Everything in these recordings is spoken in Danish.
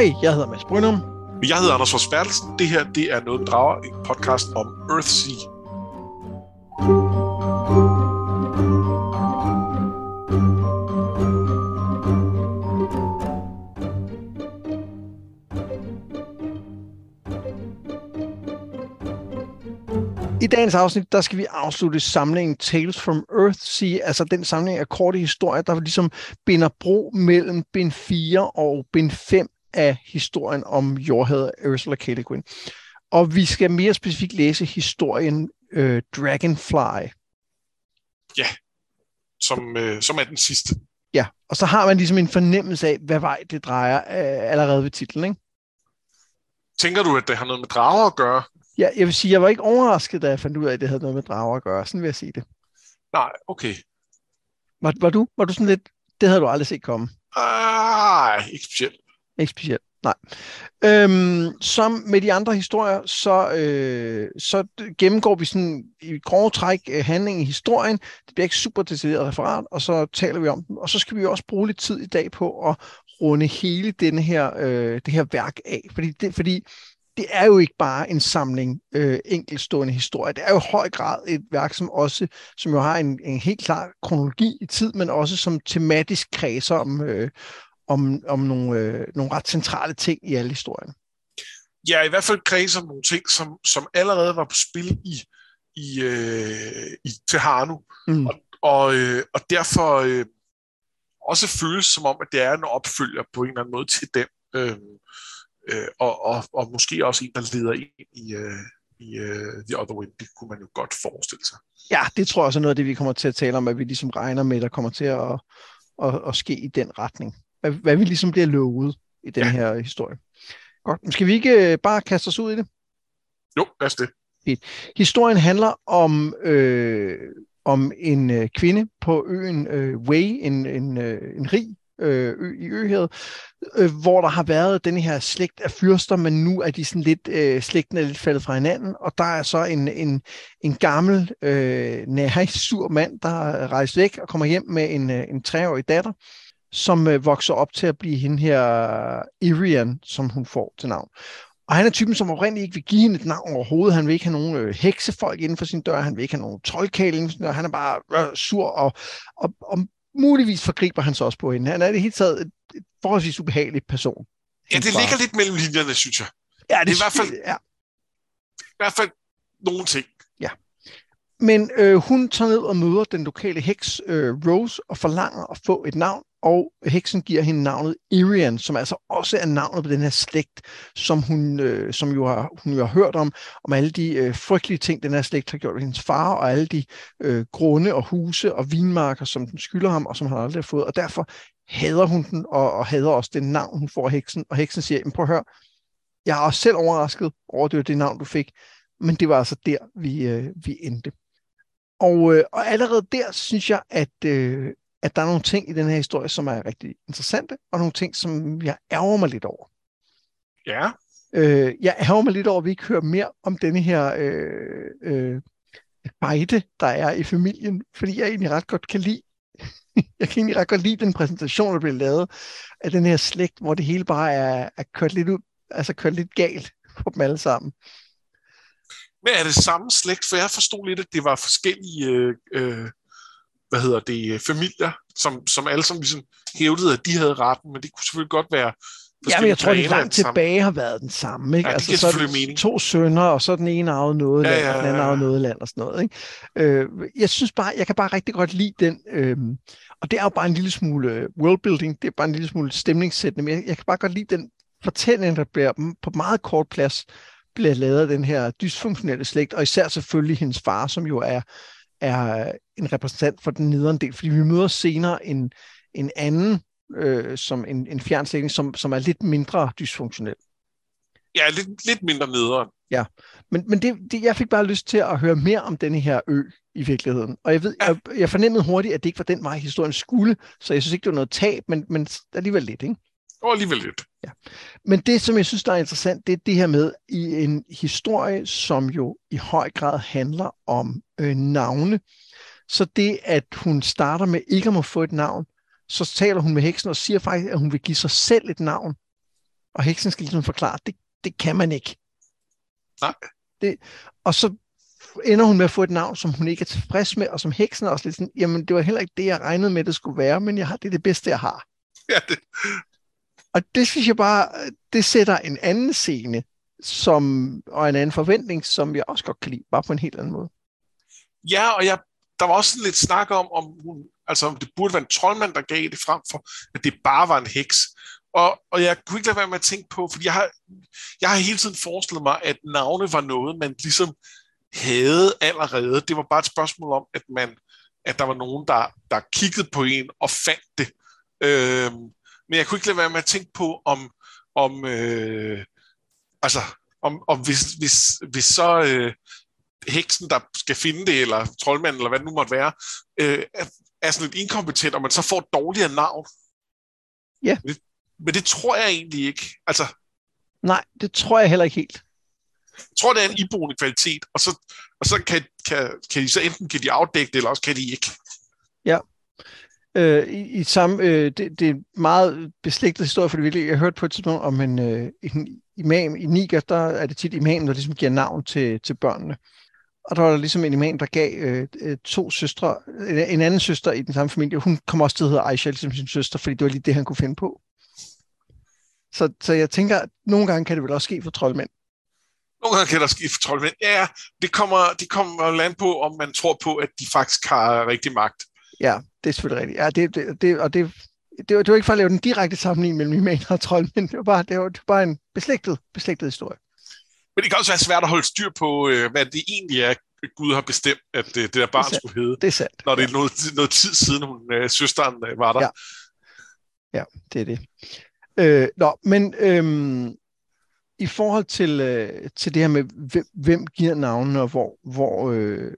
Hej, jeg hedder Mads Brynum. Jeg hedder Anders Forsbergelsen. Det her det er Noget Drager, en podcast om Earthsea. I dagens afsnit, der skal vi afslutte samlingen Tales from Earthsea, altså den samling af korte historier, der ligesom binder bro mellem bind 4 og bind 5 af historien om jordhavet Ursula K. Le Guin. Og vi skal mere specifikt læse historien øh, Dragonfly. Ja, som, øh, som er den sidste. Ja, og så har man ligesom en fornemmelse af, hvad vej det drejer øh, allerede ved titlen, ikke? Tænker du, at det har noget med drager at gøre? Ja, jeg vil sige, jeg var ikke overrasket, da jeg fandt ud af, at det havde noget med drager at gøre. Sådan vil jeg sige det. Nej, okay. Var, var, du, var du sådan lidt, det havde du aldrig set komme? Ah, ikke specielt. Ikke specielt, nej. Øhm, som med de andre historier, så, øh, så gennemgår vi sådan i grove træk øh, handling i historien. Det bliver ikke super detaljeret referat, og så taler vi om den. Og så skal vi også bruge lidt tid i dag på at runde hele denne her, øh, det her værk af. Fordi, det, fordi det er jo ikke bare en samling øh, enkeltstående historier. Det er jo i høj grad et værk, som også som jo har en, en helt klar kronologi i tid, men også som tematisk kredser om, øh, om, om nogle, øh, nogle ret centrale ting i alle historierne. Ja, i hvert fald kredser om nogle ting, som, som allerede var på spil i, i, øh, i Tehanu. Mm. Og, og, øh, og derfor øh, også føles som om, at det er en opfølger på en eller anden måde til den. Øh, øh, og, og, og måske også en, der leder ind i, øh, i uh, The Other Wind. Det kunne man jo godt forestille sig. Ja, det tror jeg også er noget af det, vi kommer til at tale om, at vi ligesom regner med, der kommer til at, at, at ske i den retning. Hvad, hvad vi ligesom bliver lovet i den ja. her historie. Godt, men skal vi ikke øh, bare kaste os ud i det? Jo, lad os det. Historien handler om, øh, om en øh, kvinde på øen øh, Wei, en, en, øh, en rig øh, ø i øhavet, øh, hvor der har været den her slægt af fyrster, men nu er de sådan lidt, øh, slægten er lidt faldet fra hinanden, og der er så en, en, en gammel, øh, nær sur mand, der rejst væk og kommer hjem med en, øh, en treårig datter, som øh, vokser op til at blive hende her Irian, som hun får til navn. Og han er typen, som oprindeligt ikke vil give hende et navn overhovedet. Han vil ikke have nogen øh, heksefolk inden for sin dør. Han vil ikke have nogen troldkæle inden for sin dør. Han er bare øh, sur, og, og, og muligvis forgriber han sig også på hende. Han er det hele taget et, et forholdsvis ubehageligt person. Ja, det ligger lidt mellem linjerne, synes jeg. Ja, det, det er i hvert fald, ja. i hvert fald nogle ting. Ja. Men øh, hun tager ned og møder den lokale heks øh, Rose og forlanger at få et navn, og heksen giver hende navnet Irian, som altså også er navnet på den her slægt, som hun, øh, som jo har, hun jo har hørt om, om alle de øh, frygtelige ting, den her slægt har gjort ved hendes far, og alle de øh, grunde og huse og vinmarker, som den skylder ham, og som han aldrig har fået. Og derfor hader hun den, og, og hader også det navn, hun får af heksen. Og heksen siger, prøv at høre, jeg er også selv overrasket over, at det var det navn, du fik, men det var altså der, vi, øh, vi endte. Og, øh, og allerede der synes jeg, at, øh, at der er nogle ting i den her historie, som er rigtig interessante, og nogle ting, som jeg ærger mig lidt over. Ja. Øh, jeg ærger mig lidt over, at vi ikke hører mere om denne her øh, øh, fejde, der er i familien, fordi jeg egentlig ret godt kan lide jeg kan egentlig ret godt lide den præsentation, der bliver lavet af den her slægt, hvor det hele bare er, er kørt lidt ud, altså kørt lidt galt på dem alle sammen. Men er det samme slægt? For jeg forstod lidt, at det var forskellige øh, øh, hvad hedder det, familier, som, som alle sammen ligesom hævdede, at de havde retten, men det kunne selvfølgelig godt være Ja, men jeg tror, det langt tilbage har været den samme. Ikke? Ja, altså, så mening. To sønner, og så den ene arvede noget land, ja, ja, ja, ja. og den anden arvede noget land og sådan noget. Ikke? Øh, jeg synes bare, jeg kan bare rigtig godt lide den, øh, og det er jo bare en lille smule øh, worldbuilding, det er bare en lille smule stemningssættende, men jeg, jeg kan bare godt lide den fortælling, der bliver på meget kort plads, bliver lavet af den her dysfunktionelle slægt, og især selvfølgelig hendes far, som jo er er en repræsentant for den nederen del, fordi vi møder senere en, en anden, øh, som en, en fjernslægning, som, som er lidt mindre dysfunktionel. Ja, lidt, lidt mindre nederen. Ja, men, men det, det, jeg fik bare lyst til at høre mere om denne her ø i virkeligheden. Og jeg ved, ja. jeg, jeg fornemmede hurtigt, at det ikke var den vej, historien skulle, så jeg synes ikke, det var noget tab, men, men alligevel lidt, ikke? Og alligevel lidt. Ja. Men det, som jeg synes, der er interessant, det er det her med i en historie, som jo i høj grad handler om øh, navne. Så det, at hun starter med ikke at må få et navn, så taler hun med heksen og siger faktisk, at hun vil give sig selv et navn. Og heksen skal ligesom forklare, det, det kan man ikke. Nej. Det, og så ender hun med at få et navn, som hun ikke er tilfreds med, og som heksen er også lidt sådan, jamen det var heller ikke det, jeg regnede med, det skulle være, men jeg har, det er det bedste, jeg har. Ja, det. Og det synes jeg bare, det sætter en anden scene, som, og en anden forventning, som jeg også godt kan lide, bare på en helt anden måde. Ja, og jeg, der var også lidt snak om, om hun, altså om det burde være en troldmand, der gav det frem for, at det bare var en heks. Og, og jeg kunne ikke lade være med at tænke på, fordi jeg har, jeg har hele tiden forestillet mig, at navne var noget, man ligesom havde allerede. Det var bare et spørgsmål om, at man at der var nogen, der, der kiggede på en og fandt det. Øhm, men jeg kunne ikke lade være med at tænke på, om, om øh, altså, om, om hvis, hvis, hvis så øh, heksen, der skal finde det, eller troldmanden, eller hvad det nu måtte være, øh, er, er sådan lidt inkompetent, og man så får et dårligere navn. Ja. Men, men det tror jeg egentlig ikke. Altså, Nej, det tror jeg heller ikke helt. Jeg tror, det er en iboende kvalitet, og så, og så kan, kan, kan de så enten kan de afdække det, eller også kan de ikke. Ja. Øh, i, i samme, øh, det, det er en meget beslægtet historie, for virkelig, jeg hørte på et tidspunkt om en, øh, en imam i Niger, der er det tit imamen, der ligesom giver navn til, til børnene. Og der var der ligesom en imam, der gav øh, to søstre, en anden søster i den samme familie, hun kom også til at hedde Aisha, ligesom sin søster, fordi det var lige det, han kunne finde på. Så, så jeg tænker, at nogle gange kan det vel også ske for troldmænd. Nogle gange kan der ske for troldmænd. Ja, det kommer, det kommer land på, om man tror på, at de faktisk har rigtig magt. Ja, det er selvfølgelig rigtigt. Ja, det, det, det, og det, det, var, det var ikke for at lave den direkte sammenligning mellem imaner og troldmænd. Det var bare, det var, det var bare en beslægtet, beslægtet historie. Men det kan også være svært at holde styr på, øh, hvad det egentlig er, Gud har bestemt, at øh, det der barn det skulle hedde. Det er sandt. Når det er noget, noget tid siden, hun, øh, søsteren var der. Ja. ja, det er det. Øh, nå, men øhm, i forhold til, øh, til det her med, hvem, hvem giver navnene, og hvor, hvor, øh,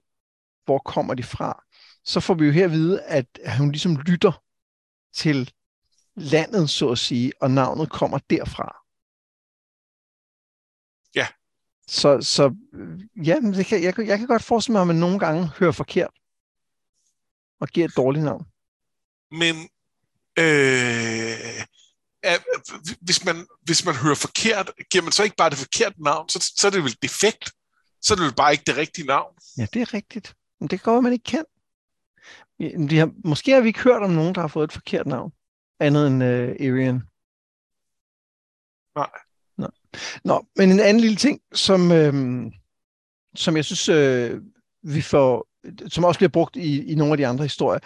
hvor kommer de fra, så får vi jo her at vide, at hun ligesom lytter til landet, så at sige, og navnet kommer derfra. Ja. Så, så ja, det kan, jeg, jeg kan godt forestille mig, at man nogle gange hører forkert og giver et dårligt navn. Men øh, at, hvis, man, hvis man hører forkert, giver man så ikke bare det forkerte navn, så, så er det vel defekt. Så er det vel bare ikke det rigtige navn. Ja, det er rigtigt. Men det går, man ikke kan. De har, måske har vi ikke hørt om nogen, der har fået et forkert navn. Andet end uh, Arian. Nej. Nå. Nå, men en anden lille ting, som, øhm, som jeg synes, øh, vi får, som også bliver brugt i, i nogle af de andre historier,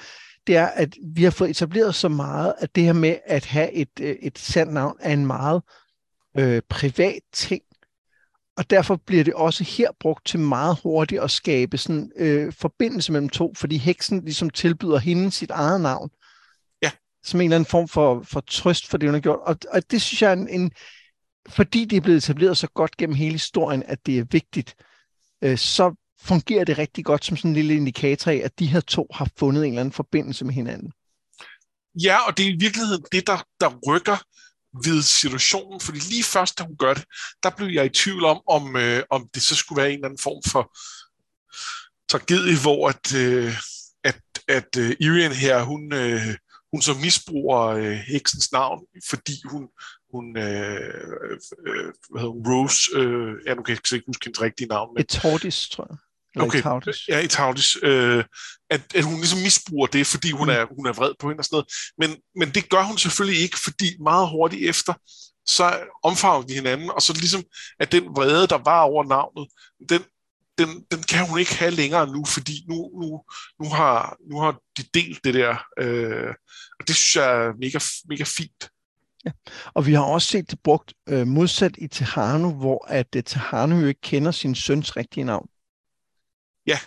det er, at vi har fået etableret så meget, at det her med at have et, øh, et sandt navn er en meget øh, privat ting. Og derfor bliver det også her brugt til meget hurtigt at skabe sådan øh, forbindelse mellem to, fordi heksen ligesom tilbyder hende sit eget navn. Ja. Som en eller anden form for, for trøst for det, hun har gjort. Og, og det synes jeg er en, en, fordi det er blevet etableret så godt gennem hele historien, at det er vigtigt, øh, så fungerer det rigtig godt som sådan en lille indikator af, at de her to har fundet en eller anden forbindelse med hinanden. Ja, og det er i virkeligheden det, der, der rykker ved situationen, fordi lige først, da hun gør det, der blev jeg i tvivl om, om, øh, om det så skulle være en eller anden form for tragedie, hvor at, øh, at, at øh, Irian her, hun, øh, hun så misbruger øh, heksens navn, fordi hun, hun, øh, øh, øh, hvad hedder hun, Rose, øh, ja, nu kan jeg ikke huske hendes rigtige navn. Men... Etordis, tror jeg. Eller okay, Etardis. ja, Etardis. Øh, at, at hun ligesom misbruger det, fordi hun, mm. er, hun er vred på hende og sådan noget. Men, men det gør hun selvfølgelig ikke, fordi meget hurtigt efter, så omfavner de hinanden, og så ligesom, at den vrede, der var over navnet, den, den, den kan hun ikke have længere nu, fordi nu, nu, nu, har, nu har de delt det der, øh, og det synes jeg er mega, mega fint. Ja. Og vi har også set det brugt øh, modsat i Tehanu, hvor at uh, Tehanu jo ikke kender sin søns rigtige navn. Ja.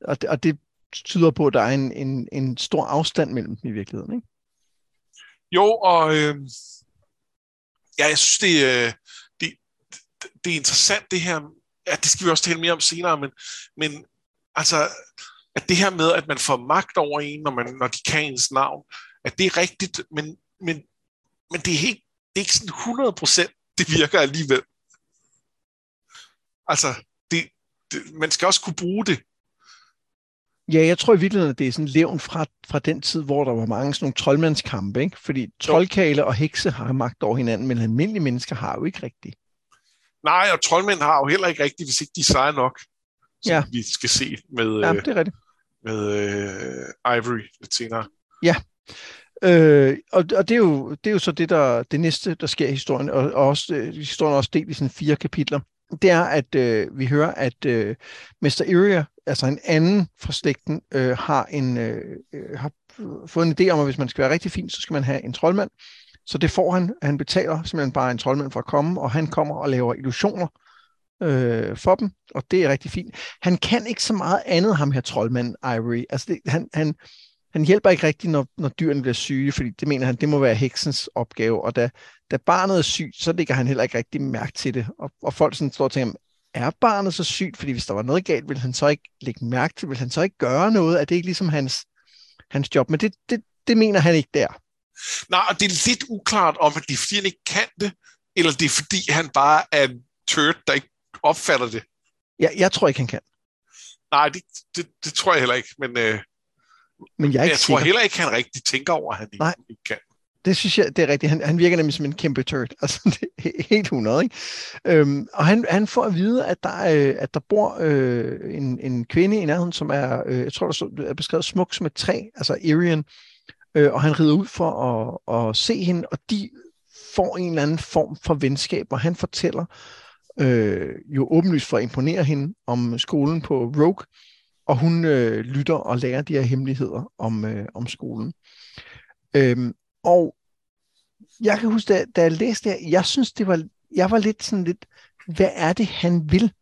Og det, og det tyder på, at der er en, en, en stor afstand mellem dem i virkeligheden, ikke? Jo, og øh, ja, jeg synes, det, øh, det, det, er interessant det her, ja, det skal vi også tale mere om senere, men, men altså, at det her med, at man får magt over en, når, man, når de kan ens navn, at det er rigtigt, men, men, men det er, helt, det er ikke sådan 100% det virker alligevel. Altså, det, man skal også kunne bruge det. Ja, jeg tror i virkeligheden, at det er sådan levn fra, fra den tid, hvor der var mange sådan nogle troldmandskampe, ikke? Fordi troldkale og hekse har magt over hinanden, men almindelige mennesker har jo ikke rigtigt. Nej, og troldmænd har jo heller ikke rigtigt, hvis ikke de sejrer nok, som ja. vi skal se med, ja, det er rigtigt. med uh, Ivory lidt senere. Ja, Øh, og, og det, er jo, det er jo så det, der, det næste, der sker i historien, og, og også, øh, historien er også delt i sådan fire kapitler. Det er, at øh, vi hører, at øh, Mr. Iria, altså en anden fra slægten, øh, har, en, øh, øh, har fået en idé om, at hvis man skal være rigtig fin, så skal man have en troldmand. Så det får han. Han betaler simpelthen bare en troldmand for at komme, og han kommer og laver illusioner øh, for dem, og det er rigtig fint. Han kan ikke så meget andet, ham her troldmand Ivory. Altså det, han, han, han hjælper ikke rigtigt, når, når dyrene bliver syge, fordi det mener han, det må være heksens opgave. Og da, da barnet er sygt, så lægger han heller ikke rigtig mærke til det. Og, og folk sådan står og tænker, er barnet så sygt? Fordi hvis der var noget galt, vil han så ikke lægge mærke til, vil han så ikke gøre noget? Er det ikke ligesom hans, hans job? Men det, det, det mener han ikke der. Nej, og det er lidt uklart om, at det er fordi, han ikke kan det, eller det er fordi, han bare er en turd, der ikke opfatter det. Ja, jeg tror ikke, han kan. Nej, det, det, det tror jeg heller ikke, men... Øh, men jeg, er ikke jeg tror heller ikke, han rigtig tænker over, at han Nej. ikke kan. Det synes jeg, det er rigtigt. Han, han virker nemlig som en kæmpe turd. Altså, det er helt 100, ikke? Øhm, og han, han får at vide, at der, øh, at der bor øh, en, en kvinde i nærheden, som er, øh, jeg tror, der er beskrevet smuk som et træ, altså Arian. Øh, og han rider ud for at, at se hende, og de får en eller anden form for venskab, hvor han fortæller, øh, jo åbenlyst for at imponere hende om skolen på Rogue, og hun øh, lytter og lærer de her hemmeligheder om, øh, om skolen. Øhm, og jeg kan huske, da, da jeg læste det jeg synes, det var, jeg var lidt sådan lidt, hvad er det, han vil?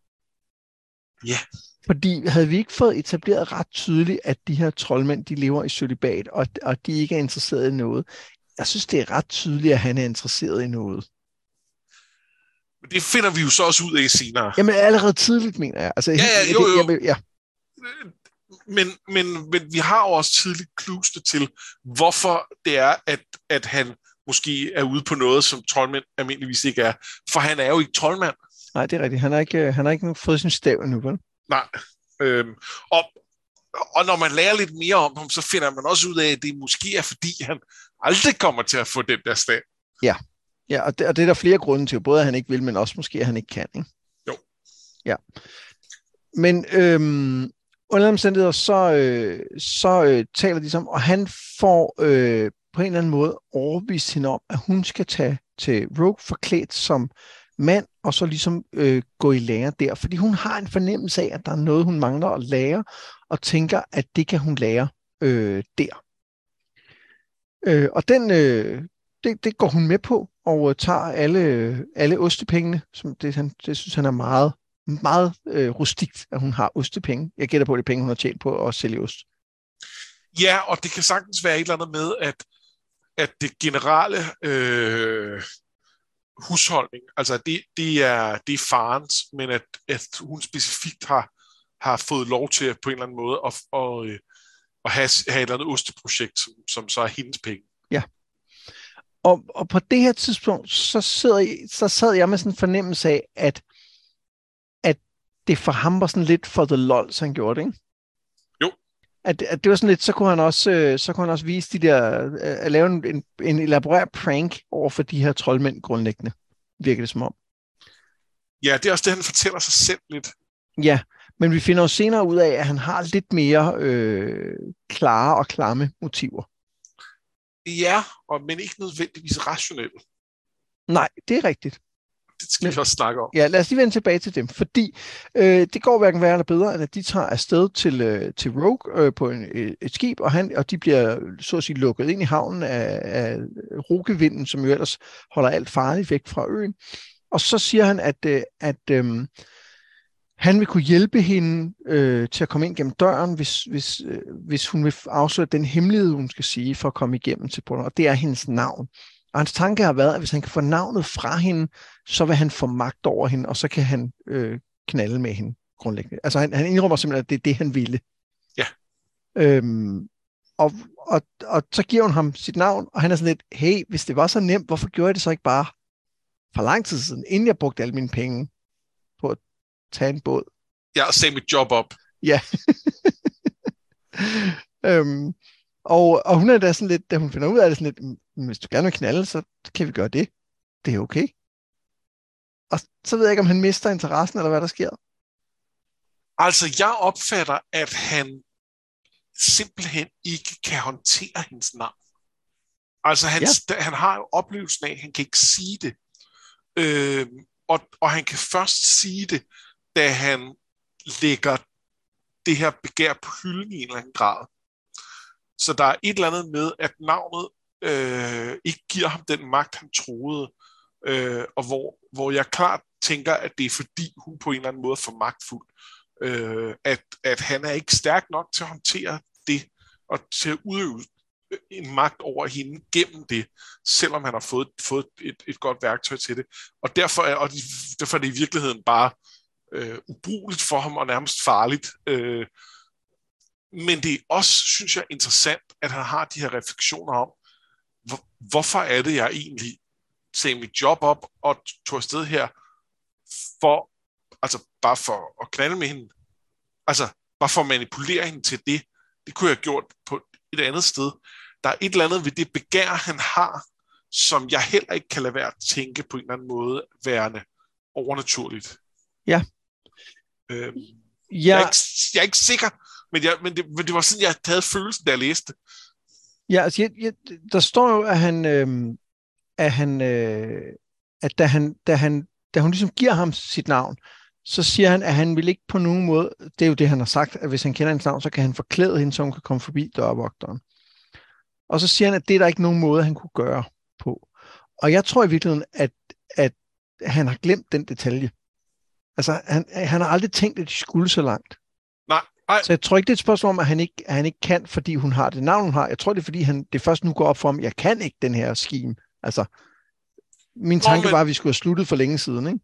Ja. Fordi havde vi ikke fået etableret ret tydeligt, at de her troldmænd, de lever i celibat, og, og de ikke er interesseret i noget. Jeg synes, det er ret tydeligt, at han er interesseret i noget. Men det finder vi jo så også ud af senere. Jamen allerede tidligt, mener jeg. Altså, ja, ja, jo, jo. Det, ja men, men, men vi har jo også tidligt klustet til, hvorfor det er, at, at han måske er ude på noget, som troldmænd almindeligvis ikke er. For han er jo ikke troldmand. Nej, det er rigtigt. Han har ikke, han har ikke fået sin stav endnu, vel? Nej. Øhm, og, og når man lærer lidt mere om ham, så finder man også ud af, at det måske er, fordi han aldrig kommer til at få den der stav. Ja, ja og, det, og det er der flere grunde til. Både at han ikke vil, men også måske, at han ikke kan. Ikke? Jo. Ja. Men øhm, under omstændigheder, så, øh, så øh, taler de sammen, og han får øh, på en eller anden måde overbevist hende om, at hun skal tage til Rogue forklædt som mand, og så ligesom øh, gå i lære der. Fordi hun har en fornemmelse af, at der er noget, hun mangler at lære, og tænker, at det kan hun lære øh, der. Øh, og den, øh, det, det går hun med på, og øh, tager alle, alle ostepengene, som det, han, det synes han er meget meget øh, rustikt, at hun har ostepenge. Jeg gætter på, at det er penge, hun har tjent på at sælge ost. Ja, og det kan sagtens være et eller andet med, at, at det generelle øh, husholdning, altså det, det, er, det er farens, men at, at hun specifikt har, har fået lov til på en eller anden måde at, at, øh, at have, have et eller andet osteprojekt, som, som så er hendes penge. Ja. Og, og på det her tidspunkt, så, sidder, så sad jeg med sådan en fornemmelse af, at det for ham var sådan lidt for the lols, han gjorde det, ikke? Jo. At, at det var sådan lidt, så kunne han også, øh, så kunne han også vise de der, øh, at lave en, en, en elaboreret prank over for de her troldmænd grundlæggende, virker det som om. Ja, det er også det, han fortæller sig selv lidt. Ja, men vi finder jo senere ud af, at han har lidt mere øh, klare og klamme motiver. Ja, og, men ikke nødvendigvis rationelle. Nej, det er rigtigt det skal vi også snakke om. Ja, lad os lige vende tilbage til dem, fordi øh, det går hverken værre eller bedre, end at de tager afsted til, øh, til Rogue øh, på en, øh, et skib, og, han, og de bliver så at sige lukket ind i havnen af, af rokevinden, som jo ellers holder alt farligt væk fra øen. Og så siger han, at, øh, at øh, han vil kunne hjælpe hende øh, til at komme ind gennem døren, hvis, hvis, øh, hvis hun vil afsløre den hemmelighed, hun skal sige, for at komme igennem til Brunner. og det er hendes navn. Og hans tanke har været, at hvis han kan få navnet fra hende, så vil han få magt over hende, og så kan han øh, knalde med hende grundlæggende. Altså han, han indrømmer simpelthen, at det er det, han ville. Ja. Øhm, og, og, og så giver hun ham sit navn, og han er sådan lidt, hey, hvis det var så nemt, hvorfor gjorde jeg det så ikke bare for lang tid siden, inden jeg brugte alle mine penge på at tage en båd? Ja, og se mit job op. Ja. øhm, og, og hun er da sådan lidt, da hun finder ud af det sådan lidt, hvis du gerne vil knalde, så kan vi gøre det. Det er okay. Og så ved jeg ikke, om han mister interessen, eller hvad der sker. Altså, jeg opfatter, at han simpelthen ikke kan håndtere hendes navn. Altså, han, ja. han har jo oplevelsen af, at han kan ikke sige det. Øh, og, og han kan først sige det, da han lægger det her begær på hylden i en eller anden grad. Så der er et eller andet med, at navnet øh, ikke giver ham den magt, han troede, øh, og hvor, hvor jeg klart tænker, at det er fordi, hun på en eller anden måde er for magtfuld. Øh, at, at han er ikke stærk nok til at håndtere det, og til at udøve øh, en magt over hende gennem det, selvom han har fået, fået et, et godt værktøj til det. Og derfor er, og derfor er det i virkeligheden bare øh, ubrugeligt for ham og nærmest farligt. Øh, men det er også, synes jeg, interessant, at han har de her refleksioner om, hvor, hvorfor er det, jeg egentlig sagde mit job op og tog afsted her, for, altså bare for at knalde med hende. Altså, bare for at manipulere hende til det. Det kunne jeg have gjort på et andet sted. Der er et eller andet ved det begær, han har, som jeg heller ikke kan lade være at tænke på en eller anden måde værende overnaturligt. Ja. Øhm, ja. Jeg, er ikke, jeg er ikke sikker, men, jeg, men, det, men det var sådan, jeg havde følelsen, da jeg læste. Ja, altså, jeg, jeg, der står jo, at han, øh, at han, øh, at da han, da han, da hun ligesom giver ham sit navn, så siger han, at han vil ikke på nogen måde, det er jo det, han har sagt, at hvis han kender hendes navn, så kan han forklæde hende, så hun kan komme forbi dørvogteren. Og så siger han, at det er der ikke nogen måde, han kunne gøre på. Og jeg tror i virkeligheden, at, at han har glemt den detalje. Altså, han, han har aldrig tænkt, at de skulle så langt. Nej. Så jeg tror ikke, det er et spørgsmål om, at han ikke, at han ikke kan, fordi hun har det navn, hun har. Jeg tror, det er, fordi han, det først nu går op for ham, jeg kan ikke den her scheme. Altså, min tanke Nå, men... var, at vi skulle have sluttet for længe siden, ikke?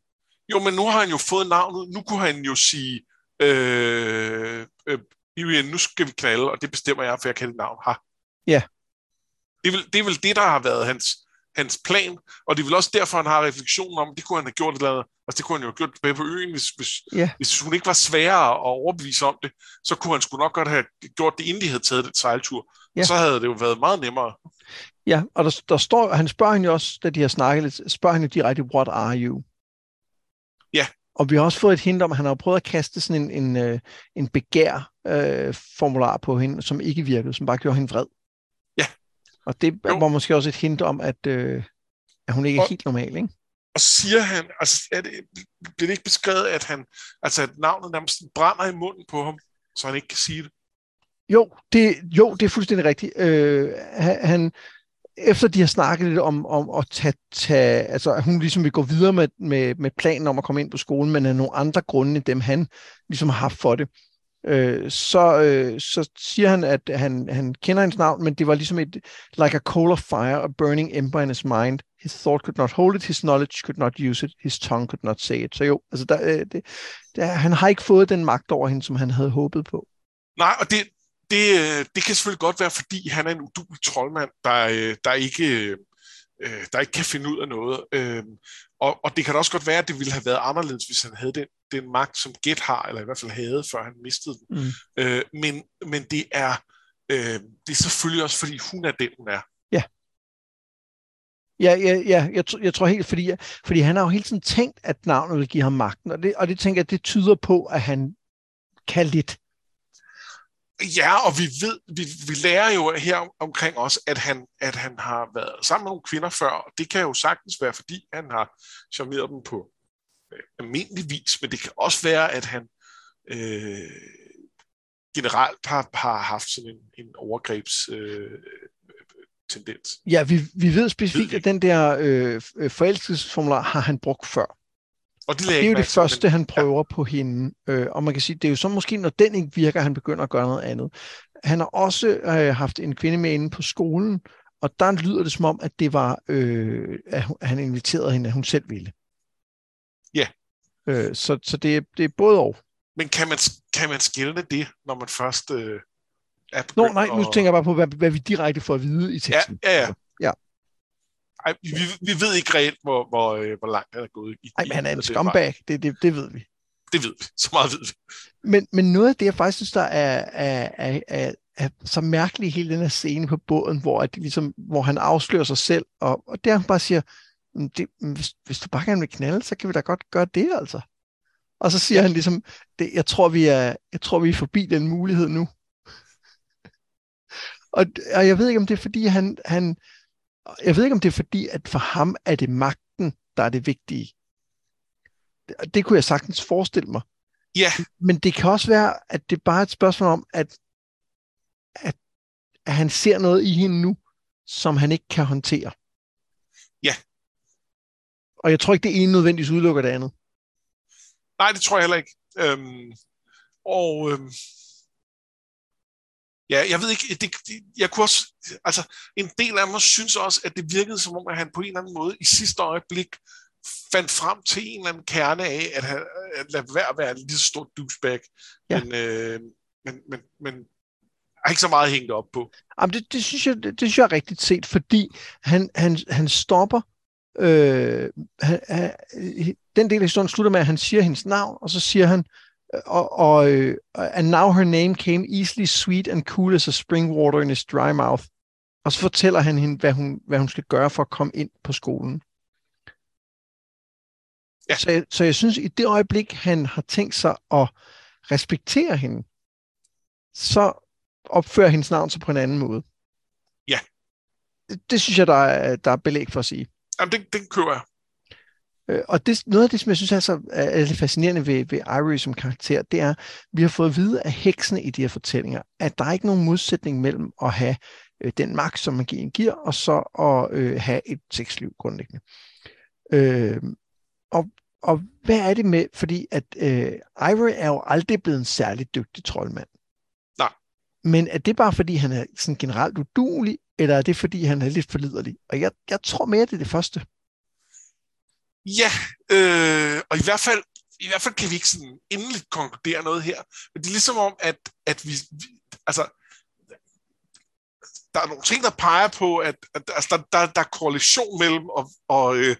Jo, men nu har han jo fået navnet. Nu kunne han jo sige, øh, øh, nu skal vi knalde, og det bestemmer jeg, for jeg kan det navn. Ha. Ja. Det er, vel, det er vel det, der har været hans, hans plan, og det er vel også derfor, han har refleksionen om, det kunne han have gjort et eller andet, altså det kunne han jo have gjort tilbage på øen, hvis, hvis, ja. hvis hun ikke var sværere at overbevise om det, så kunne han sgu nok godt have gjort det, inden de havde taget det sejltur. Ja. Så havde det jo været meget nemmere. Ja, og der, der står, han spørger hende jo også, da de har snakket lidt, spørger hende direkte, what are you? Ja. Og vi har også fået et hint om, at han har prøvet at kaste sådan en, en, øh, en begær-formular øh, på hende, som ikke virkede, som bare gjorde hende vred. Og det jo. var måske også et hint om, at, øh, at hun ikke er og, helt normal, ikke? Og siger han, altså er det, bliver det ikke beskrevet, at han, altså at navnet nærmest brænder i munden på ham, så han ikke kan sige det? Jo, det, jo, det er fuldstændig rigtigt. Øh, han, efter de har snakket lidt om, om at tage, tage, altså at hun ligesom vil gå videre med, med, med planen om at komme ind på skolen, men af nogle andre grunde end dem, han ligesom har haft for det, øh, så, øh, så siger han, at han, han kender hendes navn, men det var ligesom et, like a coal of fire, a burning ember in his mind. His thought could not hold it, his knowledge could not use it, his tongue could not say it. Så jo, altså der, øh, det, der, han har ikke fået den magt over hende, som han havde håbet på. Nej, og det, det, øh, det kan selvfølgelig godt være, fordi han er en udulig troldmand, der, øh, der, ikke, øh, øh, der ikke kan finde ud af noget. Og, og det kan også godt være, at det ville have været anderledes, hvis han havde den, den magt, som Get har, eller i hvert fald havde, før han mistede den. Mm. Men, men det, er, det er selvfølgelig også, fordi hun er den, hun er. Ja. Ja, ja, ja jeg, jeg tror helt, fordi, fordi han har jo hele tiden tænkt, at navnet vil give ham magten, og det, og det tænker jeg, det tyder på, at han kan lidt. Ja, og vi ved, vi, vi lærer jo her omkring os, at han, at han har været sammen med nogle kvinder før, og det kan jo sagtens være, fordi han har charmeret dem på øh, almindelig vis, men det kan også være, at han øh, generelt har, har haft sådan en, en overgrebs øh, tendens. Ja, vi, vi ved specifikt, at den der øh, forelskelsesformular har han brugt før. Og det, det er jo det første, han prøver ja. på hende. Øh, og man kan sige, det er jo så måske, når den ikke virker, han begynder at gøre noget andet. Han har også øh, haft en kvinde med inde på skolen, og der lyder det som om, at det var, øh, at han inviterede hende, at hun selv ville. Ja. Øh, så så det, er, det er både og. Men kan man, kan man skille det, når man først øh, er Nå, nej, nu tænker jeg bare på, hvad, hvad vi direkte får at vide i teksten. Ja, ja, ja. Ej, vi, vi ved ikke reelt, hvor, hvor, øh, hvor langt han er gået. I, Ej, men han er en scumbag, det, det, det ved vi. Det ved vi, så meget ved vi. Men, men noget af det, jeg faktisk synes, der er, er, er, er er så mærkelig hele den her scene på båden, hvor, at, ligesom, hvor han afslører sig selv, og, og der han bare siger, det, hvis, hvis du bare gerne vil knalde, så kan vi da godt gøre det, altså. Og så siger han ligesom, det, jeg, tror, vi er, jeg tror, vi er forbi den mulighed nu. og, og jeg ved ikke, om det er fordi, han, han, jeg ved ikke, om det er fordi, at for ham er det magten, der er det vigtige. Det, det kunne jeg sagtens forestille mig. Ja. Men det kan også være, at det er bare et spørgsmål om, at, at, at han ser noget i hende nu, som han ikke kan håndtere. Ja. Og jeg tror ikke, det ene nødvendigvis udelukker det andet. Nej, det tror jeg heller ikke. Øhm, og øhm, ja, jeg ved ikke, det, det, jeg kunne også, altså en del af mig synes også, at det virkede som om, at han på en eller anden måde i sidste øjeblik fandt frem til en eller anden kerne af, at, han, at lade være at være en lige så stor douchebag. Ja. Men, øh, men, men, men er ikke så meget hængt op på. Jamen, det, det, synes jeg, det, det synes jeg er rigtigt set, fordi han, han, han stopper øh, han, han, den del af historien slutter med, at han siger hendes navn, og så siger han, og, og uh, and now her name came easily sweet and cool as a spring water in his dry mouth. Og så fortæller han hende, hvad hun, hvad hun skal gøre for at komme ind på skolen. Ja. Så, jeg, så jeg synes, i det øjeblik, han har tænkt sig at respektere hende, så opfører hendes navn sig på en anden måde. Ja. Det, det synes jeg, der er, der er belæg for at sige. Jamen, det, det køber jeg. Øh, og det, noget af det, som jeg synes er, så, er lidt fascinerende ved, ved Ivory som karakter, det er, at vi har fået at vide af heksene i de her fortællinger, at der er ikke nogen modsætning mellem at have øh, den magt, som magien giver, og så at øh, have et sexliv grundlæggende. Øh, og, og hvad er det med, fordi at øh, Ivory er jo aldrig blevet en særlig dygtig troldmand. Nej. Men er det bare, fordi han er sådan generelt udulig, eller er det, fordi han er lidt forliderlig? Og jeg, jeg tror mere, det er det første. Ja, øh, og i hvert fald i hvert fald kan vi ikke sådan endeligt konkludere noget her. Men det er ligesom om, at, at vi, vi altså, der er nogle ting, der peger på, at, at altså, der, der, der er korrelation mellem at, og, øh,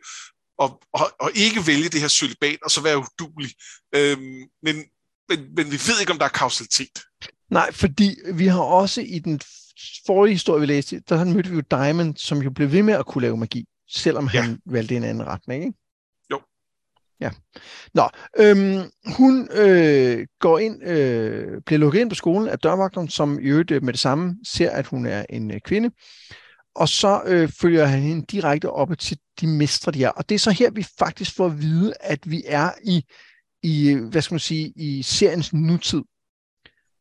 og, og, og ikke vælge det her celibat, og så være udulig. Øhm, men, men, men vi ved ikke, om der er kausalitet. Nej, fordi vi har også i den forrige historie, vi læste, der mødte vi jo Diamond, som jo blev ved med at kunne lave magi, selvom ja. han valgte en anden retning, ikke? Ja. Nå, øhm, hun øh, går ind, øh, bliver lukket ind på skolen af dørvagteren, som i øvrigt øh, med det samme ser, at hun er en øh, kvinde. Og så øh, følger han hende direkte op til de mestre, de er. Og det er så her, vi faktisk får at vide, at vi er i, i hvad skal man sige, i seriens nutid.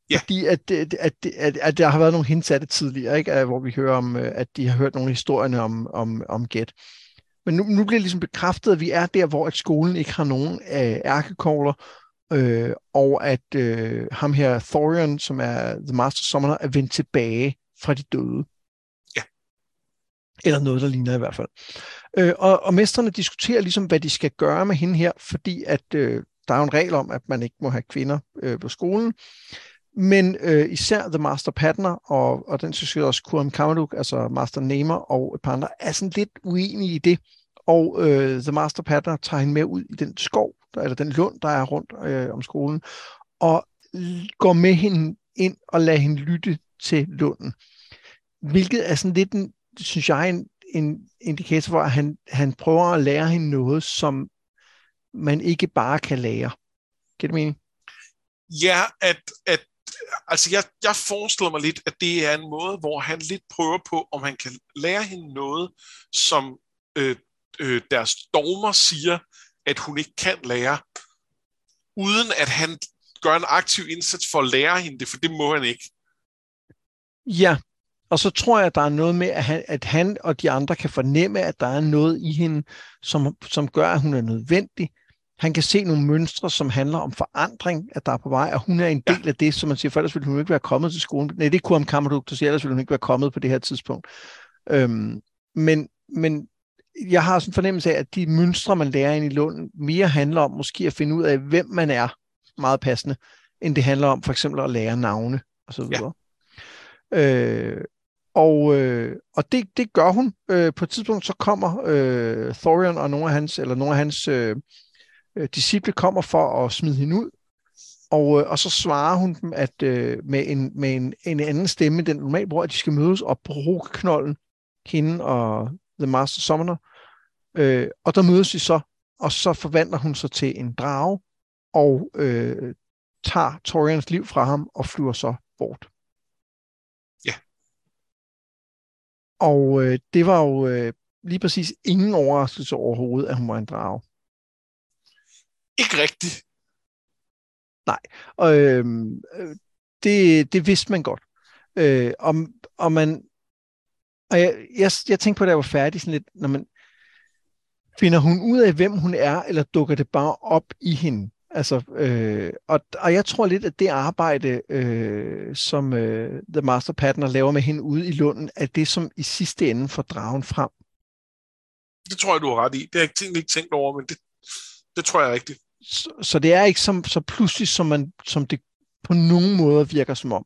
Ja. Fordi at, at, at, at, at der har været nogle hints af det tidligere, ikke? hvor vi hører om, øh, at de har hørt nogle historier om, om, om Get. Men nu, nu bliver det ligesom bekræftet, at vi er der, hvor at skolen ikke har nogen øh, ærkekogler, øh, og at øh, ham her, Thorion, som er The Master Summoner, er vendt tilbage fra de døde. Ja. Eller noget, der ligner i hvert fald. Øh, og, og mestrene diskuterer ligesom, hvad de skal gøre med hende her, fordi at øh, der er jo en regel om, at man ikke må have kvinder øh, på skolen. Men øh, især The Master Patner og, og den synes jeg også Kuram Kamaluk, altså Master Nemer og et par andre, er sådan lidt uenige i det. Og øh, The Master Patner tager hende med ud i den skov, der, eller den lund, der er rundt øh, om skolen, og går med hende ind og lader hende lytte til lunden. Hvilket er sådan lidt, en, synes jeg, en, en indikator for, at han, han prøver at lære hende noget, som man ikke bare kan lære. Giver det mening? Ja, at, at altså jeg, jeg forestiller mig lidt, at det er en måde, hvor han lidt prøver på, om han kan lære hende noget, som øh, øh, deres dogmer siger, at hun ikke kan lære, uden at han gør en aktiv indsats for at lære hende det, for det må han ikke. Ja, og så tror jeg, at der er noget med, at han, at han og de andre kan fornemme, at der er noget i hende, som, som gør, at hun er nødvendig, han kan se nogle mønstre, som handler om forandring, at der er på vej, og hun er en del ja. af det, som man siger, for ellers ville hun ikke være kommet til skolen. Nej, det er Kuram Kamaduk, der siger, ellers ville hun ikke være kommet på det her tidspunkt. Øhm, men, men jeg har sådan en fornemmelse af, at de mønstre, man lærer ind i Lund, mere handler om måske at finde ud af, hvem man er, meget passende, end det handler om for eksempel at lære navne og så videre. Ja. Øh, og, øh, og det, det gør hun. Øh, på et tidspunkt så kommer øh, Thorion og nogle af hans, eller nogle af hans øh, øh, disciple kommer for at smide hende ud, Og, øh, og så svarer hun dem at, øh, med, en, med en, en anden stemme, den normalt bruger, at de skal mødes og bruge knolden, hende og The Master Summoner. Øh, og der mødes de så, og så forvandler hun sig til en drage, og øh, tager Torians liv fra ham og flyver så bort. Ja. Og øh, det var jo øh, lige præcis ingen overraskelse overhovedet, at hun var en drage. Ikke rigtigt. Nej, og øh, det, det vidste man godt. Øh, og, og man, og jeg, jeg, jeg tænkte på, da jeg var færdig, sådan lidt, når man, finder hun ud af, hvem hun er, eller dukker det bare op i hende? Altså, øh, og, og jeg tror lidt, at det arbejde, øh, som øh, The Master Partner laver med hende ude i Lunden, er det, som i sidste ende får dragen frem. Det tror jeg, du har ret i. Det har jeg ikke tænkt over, men det, det tror jeg rigtigt. Så, så det er ikke som, så pludselig, som, man, som det på nogen måde virker som om.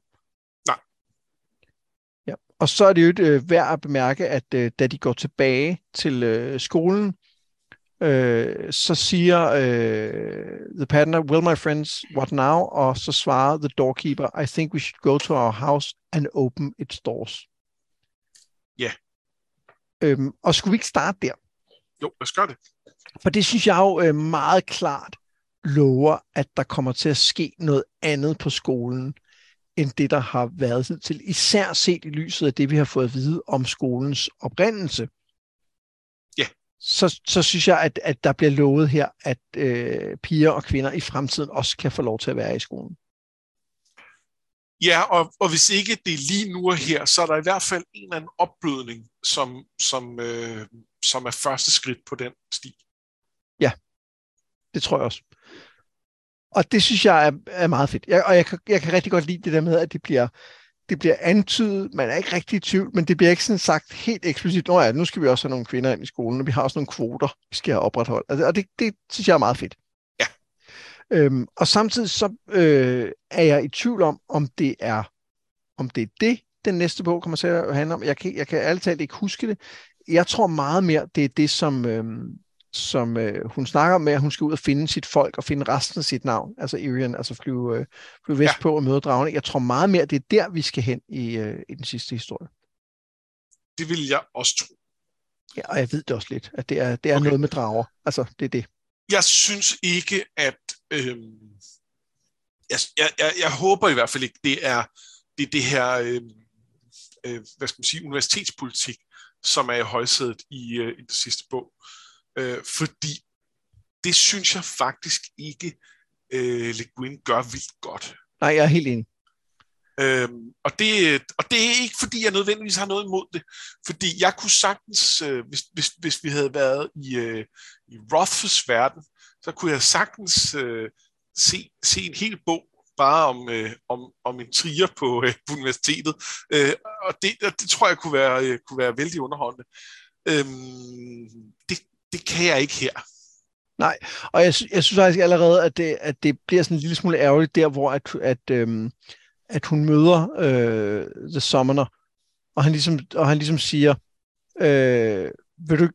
Nej. Ja. Og så er det jo øh, værd at bemærke, at øh, da de går tilbage til øh, skolen, øh, så siger øh, the partner, will my friends, what now? Og så svarer the doorkeeper, I think we should go to our house and open its doors. Ja. Yeah. Øhm, og skulle vi ikke starte der? Jo, lad os gøre det. For det synes jeg jo øh, meget klart lover, at der kommer til at ske noget andet på skolen, end det, der har været til. Især set i lyset af det, vi har fået at vide om skolens oprindelse. Ja. Så, så synes jeg, at, at der bliver lovet her, at øh, piger og kvinder i fremtiden også kan få lov til at være i skolen. Ja, og, og hvis ikke det er lige nu og her, så er der i hvert fald en eller anden opblødning, som, som, øh, som er første skridt på den sti. Ja, det tror jeg også. Og det synes jeg er, er meget fedt. Jeg, og jeg, jeg kan rigtig godt lide det der med, at det bliver, det bliver antydet, man er ikke rigtig i tvivl, men det bliver ikke sådan sagt helt eksplicit, Nå ja, nu skal vi også have nogle kvinder ind i skolen, og vi har også nogle kvoter, vi skal have opretholdt. Altså, og det, det synes jeg er meget fedt. Ja. Øhm, og samtidig så øh, er jeg i tvivl om, om det er om det er det, den næste bog kommer til at handle om. Jeg kan, jeg kan ærligt talt ikke huske det. Jeg tror meget mere, det er det, som, øh, som øh, hun snakker om med, at hun skal ud og finde sit folk og finde resten af sit navn, altså Irian, altså flyve, øh, flyve vest ja. på og møde dragene. Jeg tror meget mere, det er der, vi skal hen i, øh, i den sidste historie. Det vil jeg også tro. Ja, og jeg ved det også lidt, at det er, det er okay. noget med drager. Altså, det er det. Jeg synes ikke, at... Øh, jeg, jeg, jeg, håber i hvert fald ikke, det er det, det her... Øh, øh, hvad skal man sige, universitetspolitik, som er i højsædet i, øh, i den sidste bog. Øh, fordi det synes jeg faktisk ikke, øh, Le Guin gør vildt godt. Nej, jeg er helt enig. Øhm, og, det, og det er ikke, fordi jeg nødvendigvis har noget imod det. Fordi jeg kunne sagtens, øh, hvis, hvis, hvis vi havde været i, øh, i Rothfuss verden, så kunne jeg sagtens øh, se, se en hel bog bare om, øh, om, om en trier på, øh, på universitetet. Øh, og det, det tror jeg kunne være, øh, kunne være vældig underholdende. Øhm, det, det kan jeg ikke her. Nej, og jeg, jeg synes faktisk allerede, at det, at det bliver sådan en lille smule ærgerligt der, hvor at, at, øhm, at hun møder øh, The Summoner, og han ligesom, og han ligesom siger, øh, vil du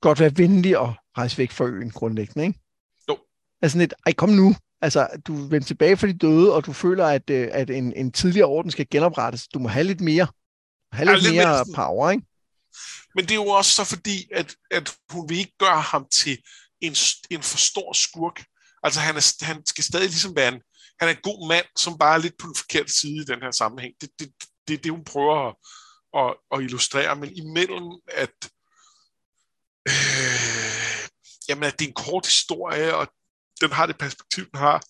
godt være venlig og rejse væk fra øen grundlæggende, ikke? Jo. Altså lidt, ej kom nu, altså du vender tilbage fra de døde, og du føler, at, øh, at en, en tidligere orden skal genoprettes. Du må have lidt mere, have lidt, ja, lidt mere power, ikke? Men det er jo også så fordi, at, at hun vil ikke gøre ham til en, en for stor skurk. Altså han, er, han skal stadig ligesom være en, han er en god mand, som bare er lidt på den forkerte side i den her sammenhæng. Det er det, det, det, hun prøver at, at, at illustrere. Men imellem, at, øh, jamen, at det er en kort historie, og den har det perspektiv, den har,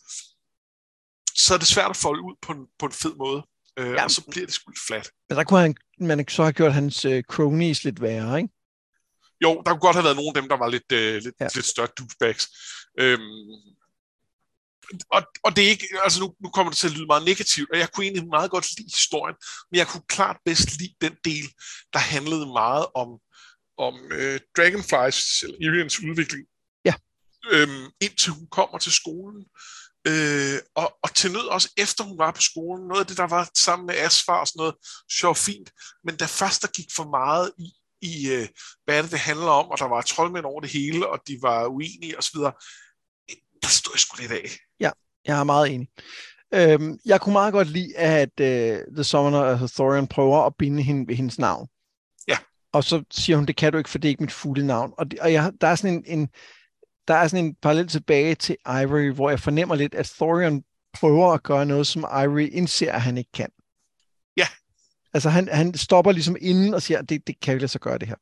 så er det svært at folde ud på en, på en fed måde. Øh, ja. Og så bliver det sgu lidt flat. Men der kunne han, man så have gjort hans øh, cronies lidt værre, ikke? Jo, der kunne godt have været nogle af dem, der var lidt, øh, lidt, ja. lidt større douchebags. Øhm, og, og det er ikke, altså nu, nu kommer det til at lyde meget negativt, og jeg kunne egentlig meget godt lide historien, men jeg kunne klart bedst lide den del, der handlede meget om, om øh, Dragonflies, eller Irians udvikling. Ja. Øhm, indtil hun kommer til skolen. Øh, og, og til nød også efter hun var på skolen, noget af det, der var sammen med Asfar og sådan noget, så fint, men da først der gik for meget i, i øh, hvad det, det handler om, og der var troldmænd over det hele, og de var uenige osv., der stod jeg sgu lidt af. Ja, Jeg er meget enig. Øhm, jeg kunne meget godt lide, at uh, The Summoner, altså Thorian, prøver at binde hende ved hendes navn. Ja. Og så siger hun, det kan du ikke, for det er ikke mit fulde navn. Og, det, og jeg, der er sådan en, en der er sådan en parallel tilbage til Ivory, hvor jeg fornemmer lidt, at Thorian prøver at gøre noget, som Ivory indser, at han ikke kan. Ja. Altså han, han stopper ligesom inden og siger, det, det kan vi lade sig gøre det her.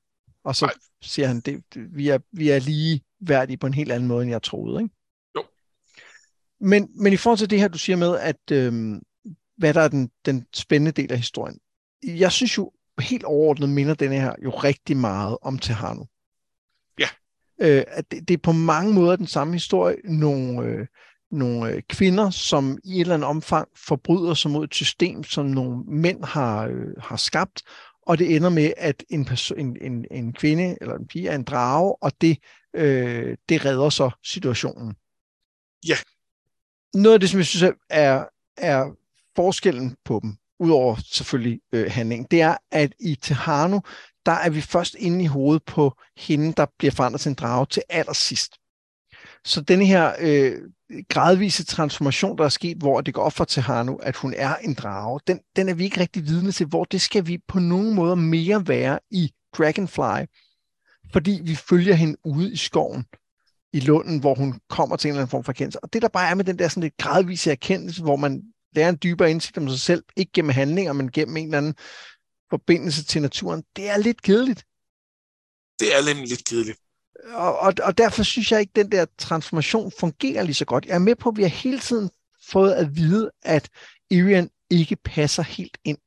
Og så Nej. siger han, det, det, vi, er, vi er lige værdige på en helt anden måde, end jeg troede. Ikke? Jo. Men, men i forhold til det her, du siger med, at øhm, hvad der er den, den spændende del af historien. Jeg synes jo helt overordnet minder den her jo rigtig meget om Tehano. Øh, at det, det er på mange måder den samme historie. Nogle, øh, nogle øh, kvinder, som i et eller andet omfang forbryder sig mod et system, som nogle mænd har, øh, har skabt, og det ender med, at en, person, en, en, en kvinde eller en pige er en drage, og det, øh, det redder så situationen. Ja. Noget af det, som jeg synes er, er forskellen på dem, udover selvfølgelig øh, handling, det er, at i Tehano, der er vi først inde i hovedet på hende, der bliver forandret til en drage til allersidst. Så den her øh, gradvise transformation, der er sket, hvor det går op for Tehano, at hun er en drage, den, den er vi ikke rigtig vidne til, hvor det skal vi på nogen måde mere være i Dragonfly, fordi vi følger hende ude i skoven, i lunden, hvor hun kommer til en eller anden form for erkendelse. Og det der bare er med den der sådan lidt gradvise erkendelse, hvor man lærer en dybere indsigt om sig selv, ikke gennem handlinger, men gennem en eller anden forbindelse til naturen, det er lidt kedeligt. Det er nemlig lidt kedeligt og, og, og derfor synes jeg ikke, at den der transformation fungerer lige så godt. Jeg er med på, at vi har hele tiden fået at vide, at Irian ikke passer helt ind.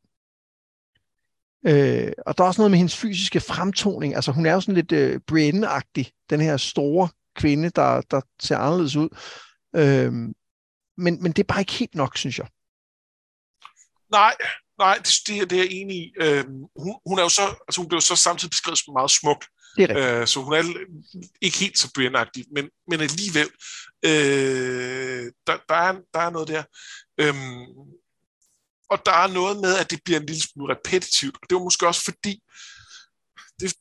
Øh, og der er også noget med hendes fysiske fremtoning. Altså hun er jo sådan lidt øh, Brienne-agtig, den her store kvinde, der, der ser anderledes ud. Øh, men, men det er bare ikke helt nok, synes jeg. Nej, nej, det, det, det er jeg enig i. Øh, hun, hun, er jo så, altså hun blev så samtidig beskrevet som meget smuk. Det er øh, så hun er ikke helt så brian men, men alligevel, øh, der, der, er, der er noget der. Øhm, og der er noget med, at det bliver en lille smule repetitivt, og det var måske også fordi, det,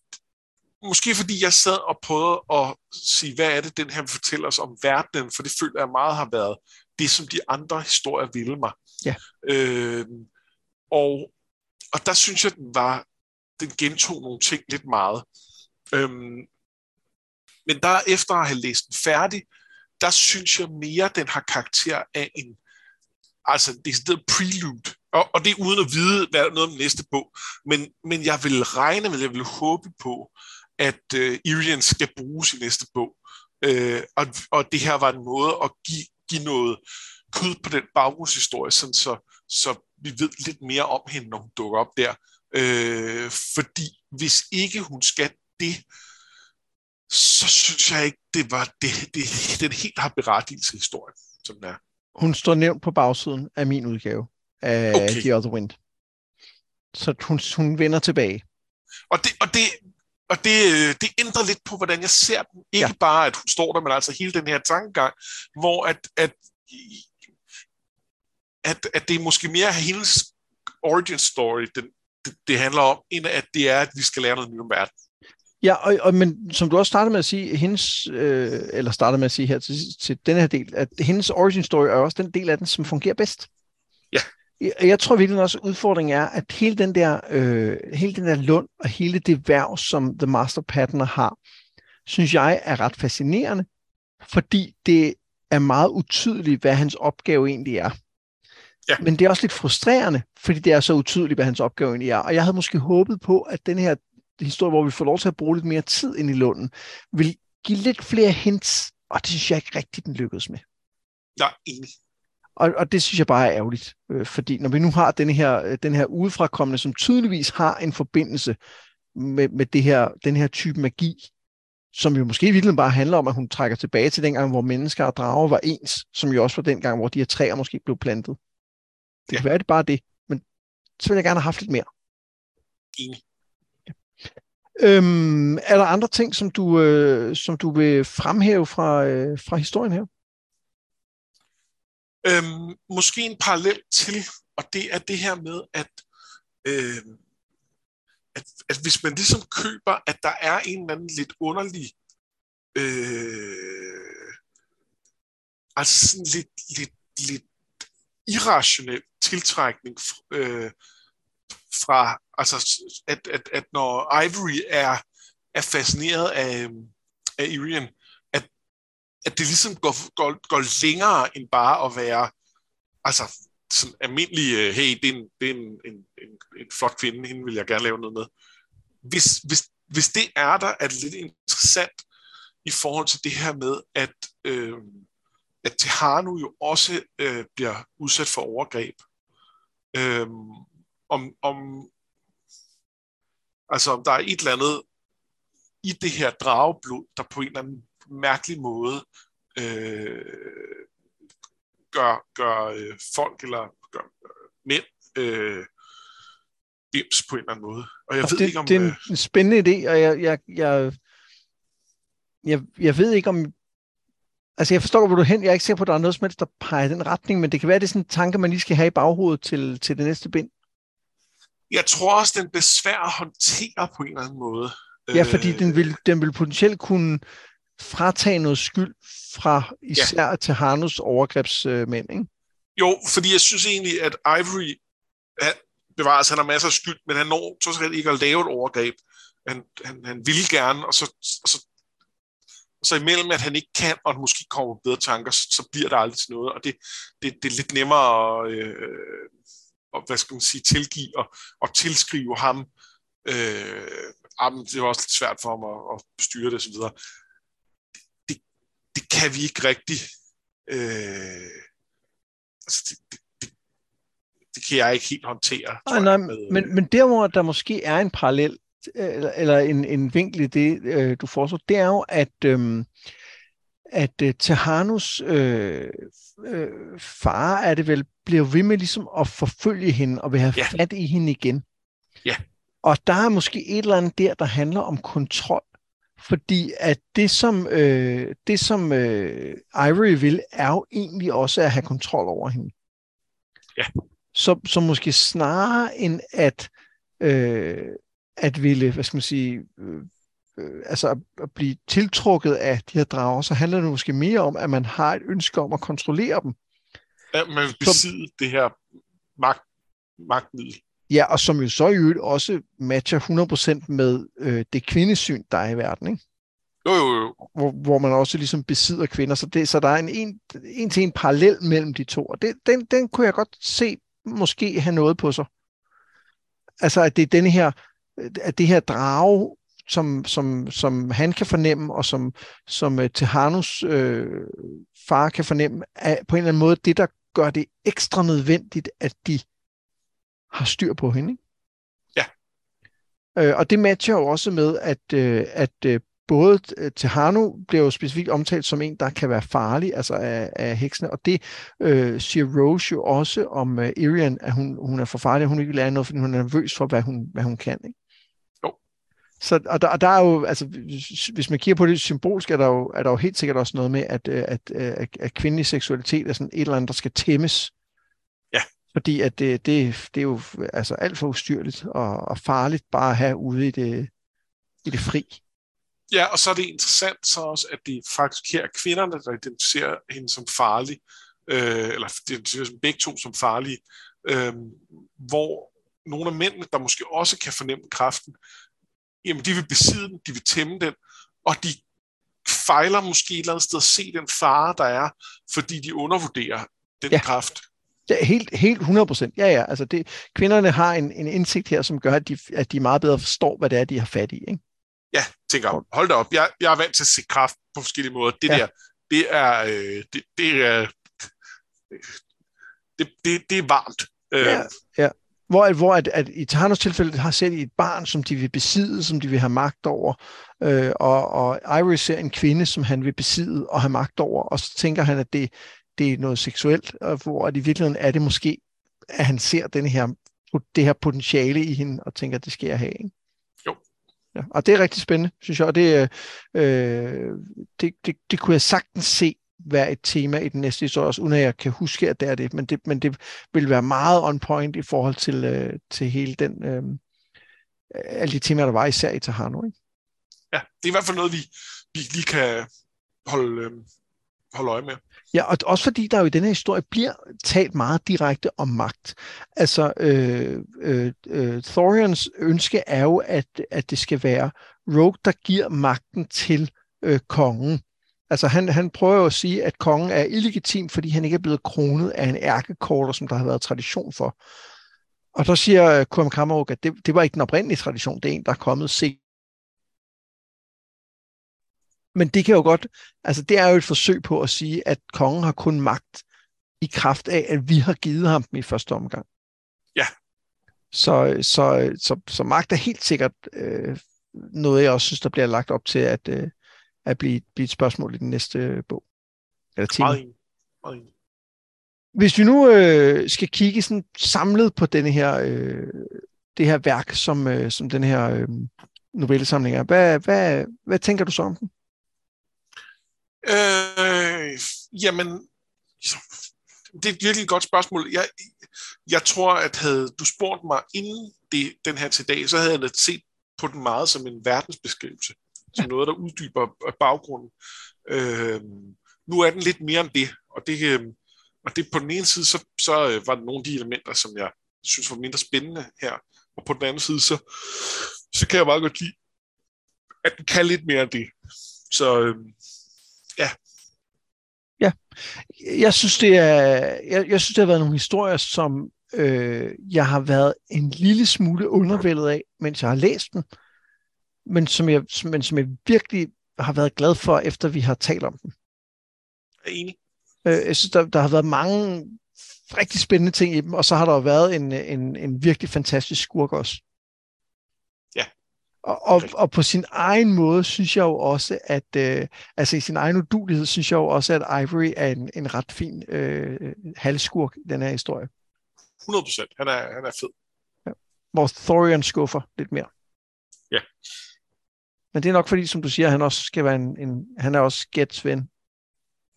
måske fordi jeg sad og prøvede at sige, hvad er det, den her vil fortælle os om verdenen, for det føler jeg meget har været det, som de andre historier ville mig. Ja. Øh, og, og der synes jeg, den var, den gentog nogle ting lidt meget. Øhm, men der efter at have læst den færdig, der synes jeg mere, den har karakter af en altså det er prelude, og, og det er uden at vide, hvad noget om næste bog, men, men jeg vil regne med, jeg vil håbe på, at øh, Irian skal bruges i næste bog, Øh, og, og det her var en måde at give, give noget kød på den baggrundshistorie, sådan så, så vi ved lidt mere om hende, når hun dukker op der. Uh, fordi hvis ikke hun skal det, så synes jeg ikke, det var det, det, den helt har berettigelse historie, som den er. Hun står nævnt på bagsiden af min udgave af okay. The Other Wind. Så hun, hun vender tilbage. Og det, og det, og det, det ændrer lidt på, hvordan jeg ser den. Ikke ja. bare, at hun står der, men altså hele den her tankegang, hvor at, at, at, at det er måske mere hendes origin story, den, det, det handler om, end at det er, at vi skal lære noget nyt om verden. Ja, og, og, men som du også startede med at sige, hendes, øh, eller startede med at sige her til, til den her del, at hendes origin story er også den del af den, som fungerer bedst. Ja. Jeg, jeg tror virkelig også, at udfordringen er, at hele den der, øh, hele den der lund og hele det værv, som The Master Patterner har, synes jeg er ret fascinerende, fordi det er meget utydeligt, hvad hans opgave egentlig er. Ja. Men det er også lidt frustrerende, fordi det er så utydeligt, hvad hans opgave egentlig er. Og jeg havde måske håbet på, at den her historie, hvor vi får lov til at bruge lidt mere tid ind i Lunden, vil give lidt flere hints, og det synes jeg ikke rigtigt, den lykkedes med. Nej, enig. Og, og det synes jeg bare er ærgerligt, øh, fordi når vi nu har den her, øh, den her udefrakommende, som tydeligvis har en forbindelse med, med det her, den her type magi, som jo måske virkelig bare handler om, at hun trækker tilbage til dengang, hvor mennesker og drager var ens, som jo også var dengang, hvor de her træer måske blev plantet. Det ja. kan være, det bare det, men så vil jeg gerne have haft lidt mere. Enig. Øhm, er der andre ting, som du, øh, som du vil fremhæve fra, øh, fra historien her? Øhm, måske en parallel til, og det er det her med, at, øh, at, at hvis man ligesom køber, at der er en eller anden lidt underlig, øh, altså sådan lidt, lidt lidt irrationel tiltrækning øh, fra, altså, at, at, at når Ivory er, er fascineret af, øhm, af Irian, at, at det ligesom går, går, går længere end bare at være, altså, sådan almindelig, øh, hey, det er, en, det er en, en, en, en flot kvinde, hende vil jeg gerne lave noget med. Hvis, hvis, hvis det er der, er det lidt interessant i forhold til det her med, at, øh, at Tehanu jo også øh, bliver udsat for overgreb. Øh, om, om, altså om der er et eller andet i det her drageblod, der på en eller anden mærkelig måde øh, gør, gør øh, folk eller gør øh, mænd øh, bims på en eller anden måde. Og jeg altså, ved det, ikke om... Det er en øh, spændende idé, og jeg, jeg, jeg, jeg, jeg ved ikke om... Altså, jeg forstår, hvor du er hen. Jeg er ikke sikker på, at der er noget som helst, der peger i den retning, men det kan være, at det er sådan en tanke, man lige skal have i baghovedet til, til det næste bind. Jeg tror også, den bliver svær at håndtere på en eller anden måde. Ja, fordi øh, den vil, den vil potentielt kunne fratage noget skyld fra især ja. til Harnus overgrebsmænd, ikke? Jo, fordi jeg synes egentlig, at Ivory han, bevares, han har masser af skyld, men han når totalt ikke at lave et overgreb. Han, han, han vil gerne, og så, og så, så imellem, at han ikke kan, og måske kommer bedre tanker, så, bliver der aldrig til noget, og det, det, det er lidt nemmere at, øh, at hvad skal man sige, tilgive og, og tilskrive ham. Øh, jamen, det er også lidt svært for ham at, at styre det osv det kan vi ikke rigtig... Øh, altså, det, det, det, det kan jeg ikke helt håndtere. Nej, nej, men, men der, hvor der måske er en parallel, eller, eller en, en vinkel i det, øh, du foreslår, det er jo, at, øh, at øh, Tehanus øh, øh, far, er det vel, bliver ved med ligesom at forfølge hende og vil have ja. fat i hende igen. Ja. Og der er måske et eller andet der, der handler om kontrol. Fordi at det, som, øh, det, som øh, Ivory vil, er jo egentlig også at have kontrol over hende. Ja. Så, så måske snarere end at, øh, at ville, hvad skal man sige, øh, øh, altså at, at blive tiltrukket af de her drager, så handler det måske mere om, at man har et ønske om at kontrollere dem. Ja, man vil besidde det her magt, magtmiddel. Ja, og som jo så i øvrigt også matcher 100% med øh, det kvindesyn, der er i verden, ikke? Jo, jo, jo. Hvor, hvor man også ligesom besidder kvinder. Så, det, så der er en, en, en til en parallel mellem de to. Og det, den, den kunne jeg godt se måske have noget på sig. Altså, at det er denne her, at det her drage, som, som, som han kan fornemme, og som, som uh, Tehanus øh, far kan fornemme, er på en eller anden måde det, der gør det ekstra nødvendigt, at de har styr på hende. Ikke? Ja. Øh, og det matcher jo også med, at, øh, at øh, både øh, Tehanu bliver jo specifikt omtalt som en, der kan være farlig, altså af, af heksene, og det øh, siger Rose jo også om uh, Irian, at hun, hun er for farlig, hun ikke vil lære noget, fordi hun er nervøs for, hvad hun, hvad hun kan. Ikke? Så, og, der, og der er jo, altså, hvis, man kigger på det symbolsk, er der jo, er der jo helt sikkert også noget med, at, at, at, at kvindelig seksualitet er sådan et eller andet, der skal tæmmes. Fordi at det, det, det er jo altså alt for ustyrligt og, og farligt bare at have ude i det, i det fri. Ja, og så er det interessant så også, at det faktisk her er kvinderne, der identificerer hende som farlig, øh, eller identificerer som begge to som farlige, øh, hvor nogle af mændene, der måske også kan fornemme kraften, jamen de vil besidde den, de vil tæmme den, og de fejler måske et eller andet sted at se den fare, der er, fordi de undervurderer den ja. kraft. Ja, helt, helt 100 procent. Ja, ja. Altså det, kvinderne har en, en indsigt her, som gør, at de, at de meget bedre forstår, hvad det er, de har fat i. Ikke? Ja, tænker hold da op. Jeg, jeg er vant til at se kraft på forskellige måder. Det ja. der, det er, øh, det, det er, det, det, det er varmt. Øh. Ja, ja. Hvor, hvor at, at i Tarnos tilfælde har selv et barn, som de vil besidde, som de vil have magt over, øh, og, og Iris ser en kvinde, som han vil besidde og have magt over, og så tænker han, at det, det er noget seksuelt, og hvor at i virkeligheden er det måske, at han ser den her, det her potentiale i hende, og tænker, at det skal jeg have. Ikke? Jo. Ja, og det er rigtig spændende, synes jeg, og det, øh, det, det, det kunne jeg sagtens se være et tema i den næste historie, også uden at jeg kan huske, at det er det, men det, men det vil være meget on point i forhold til, øh, til hele den, øh, alle de temaer, der var især i Tahano. Ikke? Ja, det er i hvert fald noget, vi, vi lige kan holde, øh, holde øje med. Ja, og også fordi der jo i denne historie bliver talt meget direkte om magt. Altså, øh, øh, øh, Thorians ønske er jo, at, at det skal være Rogue, der giver magten til øh, kongen. Altså han, han prøver jo at sige, at kongen er illegitim, fordi han ikke er blevet kronet af en ærkekorter, som der har været tradition for. Og så siger Kurm Kammeruk, at det, det var ikke den oprindelige tradition, det er en, der er kommet se. Men det kan jo godt, altså det er jo et forsøg på at sige, at kongen har kun magt i kraft af, at vi har givet ham dem i første omgang. Ja. Så, så, så, så magt er helt sikkert øh, noget, jeg også synes, der bliver lagt op til at, øh, at blive, blive et spørgsmål i den næste bog. Eller tema. Meget Meget Hvis vi nu øh, skal kigge sådan samlet på denne her, øh, det her værk, som, øh, som den her øh, novellesamling er, hvad, hvad, hvad tænker du så om den? Øh, jamen, det er et virkelig godt spørgsmål. Jeg, jeg tror, at havde du spurgt mig inden det, den her til dag, så havde jeg set på den meget som en verdensbeskrivelse. Som noget, der uddyber baggrunden. Øh, nu er den lidt mere end det, og det, øh, og det på den ene side, så, så øh, var der nogle af de elementer, som jeg synes var mindre spændende her. Og på den anden side, så, så kan jeg meget godt lide, at den kan lidt mere end det. Så øh, ja. Ja, jeg synes, det er, jeg, jeg synes, det har været nogle historier, som øh, jeg har været en lille smule undervældet af, mens jeg har læst dem, men som jeg, men som jeg virkelig har været glad for, efter vi har talt om er enig. Øh, jeg synes, der, der har været mange rigtig spændende ting i dem, og så har der jo været en, en, en virkelig fantastisk skurk også. Og, og, og på sin egen måde synes jeg jo også, at øh, altså i sin egen udulighed, synes jeg jo også, at Ivory er en, en ret fin øh, halvskurk i den her historie. 100 procent. Han er, han er fed. Ja. Hvor Thorian skuffer lidt mere. Ja. Men det er nok fordi, som du siger, han også skal være en, en han er også Gets ven.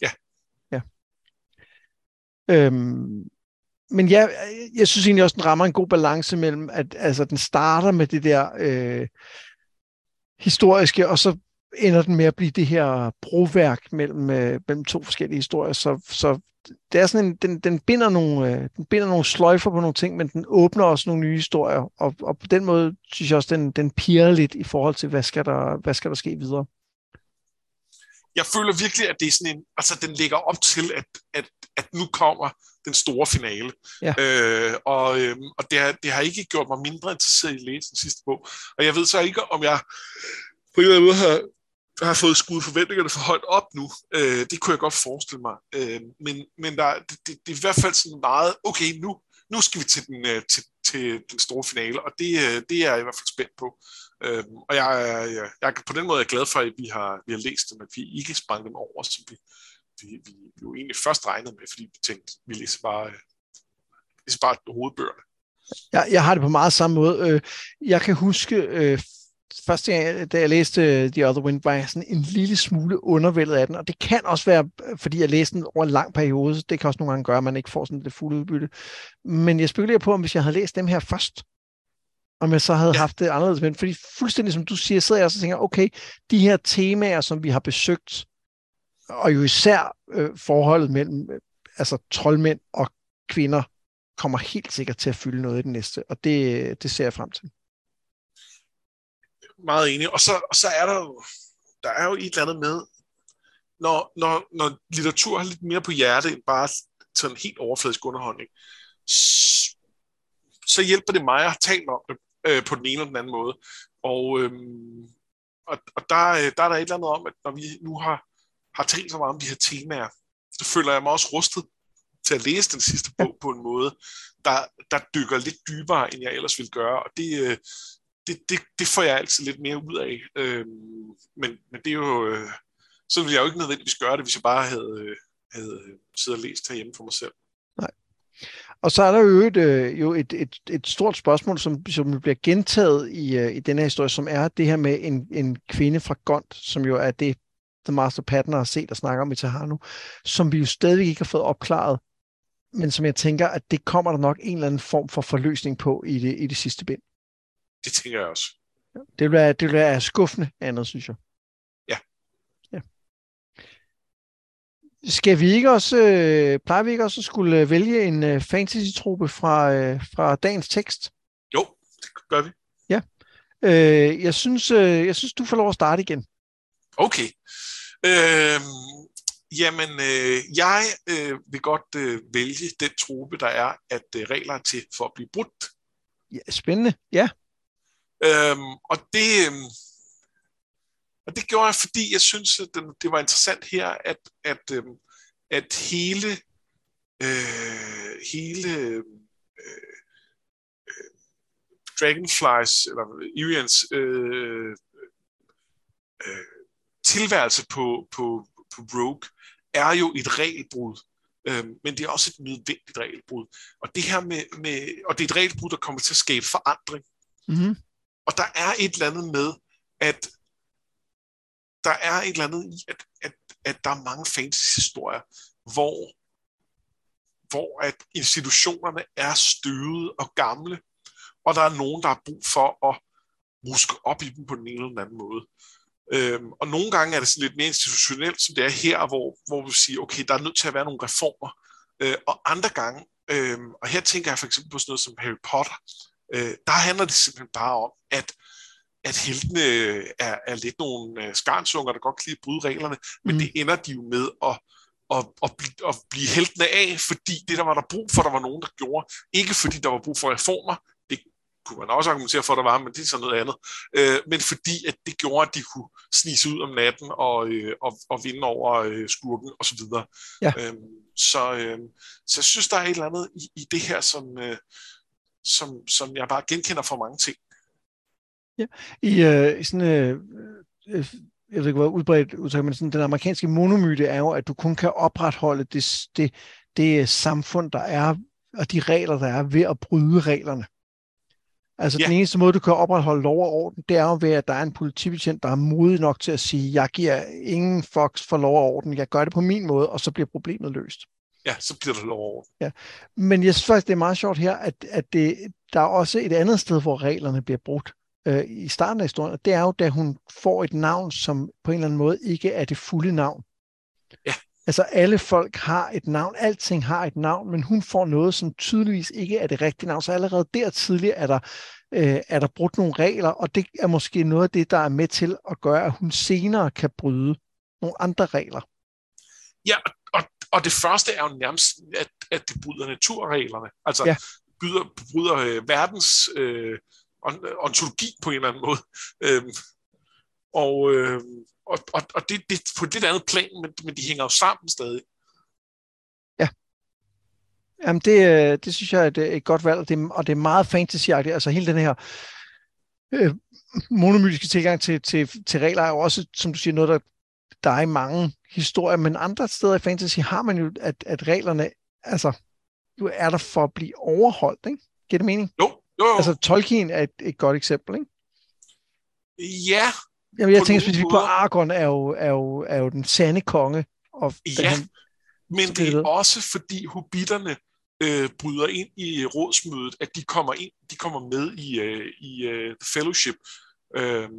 Ja. Ja. Øhm, men ja, jeg synes egentlig også, den rammer en god balance mellem, at altså, den starter med det der øh, historiske, og så ender den med at blive det her broværk mellem, øh, mellem to forskellige historier. Så, så det er sådan en, den, den, binder nogle, øh, den binder nogle sløjfer på nogle ting, men den åbner også nogle nye historier, og, og på den måde synes jeg også, den, den piger lidt i forhold til, hvad skal der, hvad skal der ske videre. Jeg føler virkelig, at det er sådan en, altså den ligger op til, at, at, at nu kommer den store finale. Ja. Øh, og øh, og det, har, det har ikke gjort mig mindre interesseret i at læse den sidste bog. Og jeg ved så ikke, om jeg på en eller anden måde har, har fået skudt forventningerne for højt op nu. Øh, det kunne jeg godt forestille mig. Øh, men men der, det, det, det er i hvert fald sådan meget, okay, nu, nu skal vi til den, øh, til, til den store finale, og det, øh, det er jeg i hvert fald spændt på. Øh, og jeg, jeg, jeg, på den måde er jeg glad for, at vi har, vi har læst dem, at vi ikke sprang dem over, som vi, vi, vi, vi jo egentlig først regnede med, fordi vi tænkte, vi læser bare, øh, læser bare hovedbøgerne. Jeg, jeg har det på meget samme måde. Jeg kan huske, øh, første gang, da jeg læste The Other Wind, var jeg sådan en lille smule undervældet af den, og det kan også være, fordi jeg læste den over en lang periode, det kan også nogle gange gøre, at man ikke får sådan det fulde udbytte. Men jeg spekulerer på, om hvis jeg havde læst dem her først, om jeg så havde ja. haft det anderledes. Men fordi fuldstændig som du siger, sidder jeg også og tænker, okay, de her temaer, som vi har besøgt, og jo især øh, forholdet mellem øh, altså troldmænd og kvinder kommer helt sikkert til at fylde noget i den næste, og det, det ser jeg frem til. Meget enig. Og så, og så er der jo, der er jo et eller andet med, når, når, når litteratur har lidt mere på hjerte end bare sådan helt overfladisk underholdning, så hjælper det mig at tale om det øh, på den ene eller den anden måde. Og, øhm, og, og der, øh, der er der et eller andet om, at når vi nu har har talt så meget om de her temaer, så føler jeg mig også rustet til at læse den sidste bog på en måde, der, der dykker lidt dybere, end jeg ellers ville gøre, og det, øh, det, det, det får jeg altid lidt mere ud af. Øh, men, men det er jo, øh, så ville jeg jo ikke nødvendigvis gøre det, hvis jeg bare havde, øh, havde øh, siddet og læst herhjemme for mig selv. Nej. Og så er der jo et, øh, jo et, et, et stort spørgsmål, som, som bliver gentaget i, øh, i denne her historie, som er det her med en, en kvinde fra Gont, som jo er det The Master Patner har set og snakker om i Tahano, som vi jo stadig ikke har fået opklaret, men som jeg tænker, at det kommer der nok en eller anden form for forløsning på i det, i det sidste bind. Det tænker jeg også. Det vil være, det vil være skuffende andet, synes jeg. Ja. ja. Skal vi ikke også, øh, plejer vi ikke også at skulle vælge en øh, fantasy-truppe fra, øh, fra dagens tekst? Jo, det gør vi. Ja. Øh, jeg, synes, øh, jeg synes, du får lov at starte igen. Okay. Øh, jamen, øh, jeg øh, vil godt øh, vælge den truppe, der er, at øh, regler er til for at blive brudt. Ja, spændende, ja. Øhm, og det... Øh, og det gjorde jeg, fordi jeg synes, at det var interessant her, at, at, øhm, at hele, øh, hele øh, øh, Dragonflies, eller Irians øh, øh, øh, tilværelse på, på, på Rogue, er jo et regelbrud. Øh, men det er også et nødvendigt regelbrud. Og det her med, med og det er et regelbrud, der kommer til at skabe forandring. Mm-hmm. Og der er et eller andet med, at der er et eller andet i, at, at, at der er mange fantasy-historier, hvor, hvor at institutionerne er støvede og gamle, og der er nogen, der har brug for at ruske op i dem på den ene eller den anden måde. Øhm, og nogle gange er det sådan lidt mere institutionelt, som det er her, hvor, hvor vi siger, okay, der er nødt til at være nogle reformer. Øh, og andre gange, øh, og her tænker jeg for eksempel på sådan noget som Harry Potter, øh, der handler det simpelthen bare om, at at heltene er, er lidt nogle øh, skarnsunger, der godt kan lide at bryde reglerne, men mm. det ender de jo med at, at, at, blive, at blive heltene af, fordi det der var der brug for, der var nogen, der gjorde. Ikke fordi der var brug for reformer, det kunne man også argumentere for, der var, men det er sådan noget andet. Øh, men fordi at det gjorde, at de kunne snige ud om natten og, øh, og, og vinde over øh, skurken osv. Ja. Øh, så, øh, så jeg synes, der er et eller andet i, i det her, som, øh, som, som jeg bare genkender for mange ting. Ja, i, øh, sådan, øh, øh, jeg ved ikke, hvor udbredt udtryk, men sådan, den amerikanske monomyte er jo, at du kun kan opretholde det, det, det samfund, der er, og de regler, der er ved at bryde reglerne. Altså ja. den eneste måde, du kan opretholde lov og orden, det er jo ved, at der er en politibetjent, der er modig nok til at sige, jeg giver ingen fox for lov og orden, jeg gør det på min måde, og så bliver problemet løst. Ja, så bliver det lov orden. Ja. Men jeg synes faktisk, det er meget sjovt her, at, at det, der er også et andet sted, hvor reglerne bliver brudt øh, i starten af historien, og det er jo, da hun får et navn, som på en eller anden måde ikke er det fulde navn. Ja. Altså alle folk har et navn, alting har et navn, men hun får noget, som tydeligvis ikke er det rigtige navn. Så allerede der tidligere er der, øh, er der brudt nogle regler, og det er måske noget af det, der er med til at gøre, at hun senere kan bryde nogle andre regler. Ja, og, og det første er jo nærmest, at, at det bryder naturreglerne. Altså ja. bryder, bryder øh, verdens øh, ontologi på en eller anden måde. Øhm, og, øh, og, og, og det, det på et lidt andet plan, men, men de hænger jo sammen stadig. Ja. Jamen det, øh, det synes jeg er et, et godt valg, og det, og det er meget fantasy -agtigt. Altså hele den her øh, monomytiske tilgang til, til, til regler er jo også, som du siger, noget, der, der er i mange historier, men andre steder i fantasy har man jo, at, at reglerne altså, jo er der for at blive overholdt, ikke? Giver det mening? Jo, jo, jo. Altså Tolkien er et, et godt eksempel, ikke? Ja. Jamen, jeg tænker specifikt på, Argon er jo, er jo, er jo den sande konge. Og ja, han, men det er også fordi hobitterne øh, bryder ind i rådsmødet, at de kommer ind, de kommer med i, øh, i uh, Fellowship. Øh,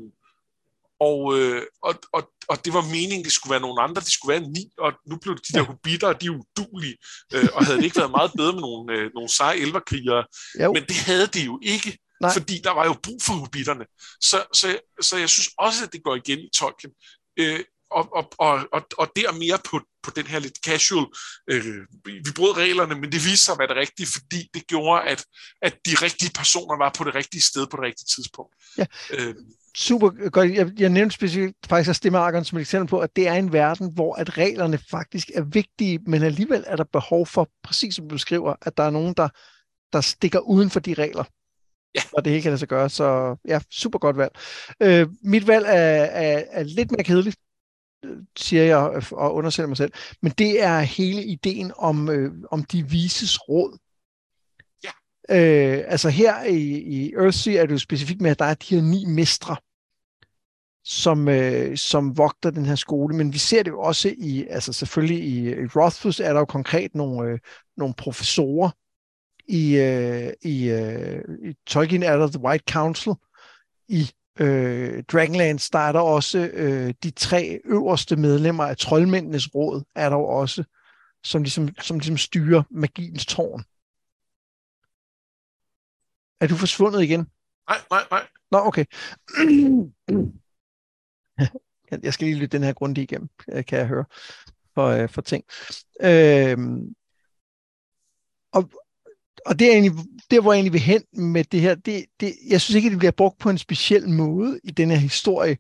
og, øh, og, og, og det var meningen, det skulle være nogle andre, det skulle være ni, og nu blev de der hobitter, de er udulige, øh, og havde det ikke været meget bedre med nogle, øh, nogle seje elverkrigere, jo. men det havde det jo ikke, Nej. fordi der var jo brug for hobitterne. Så, så, så jeg synes også, at det går igen i Tolkien. Øh, og, og, og, og, og der mere på, på den her lidt casual, øh, vi brød reglerne, men det viste sig at være det rigtige, fordi det gjorde, at, at de rigtige personer var på det rigtige sted på det rigtige tidspunkt. Ja. Øh, super godt. Jeg, jeg nævnte specifikt faktisk Stemmearkeren som et eksempel på, at det er en verden, hvor at reglerne faktisk er vigtige, men alligevel er der behov for, præcis som du beskriver, at der er nogen, der, der stikker uden for de regler. Ja. Og det ikke kan lade sig gøre, så ja, super godt valg. Øh, mit valg er, er, er lidt mere kedeligt, siger jeg og undersøger mig selv, men det er hele ideen om, øh, om de vises råd. Ja. Øh, altså her i, i Earthsea er det jo specifikt med, at der er de her ni mestre, som, øh, som vogter den her skole, men vi ser det jo også i, altså selvfølgelig i, i Rothfuss er der jo konkret nogle, øh, nogle professorer, i, øh, i, øh, i Tolkien er der The White Council, i øh, Dragonlance, der er der også øh, de tre øverste medlemmer af troldmændenes råd, er der også, som ligesom, som ligesom styrer magiens tårn. Er du forsvundet igen? Nej, nej, nej. Nå, okay. jeg skal lige lytte den her grundigt igennem, kan jeg høre, for, øh, for ting. Øh, og, og det er egentlig, der, hvor jeg egentlig vil hen med det her, det, det, jeg synes ikke, at det bliver brugt på en speciel måde i den her historie.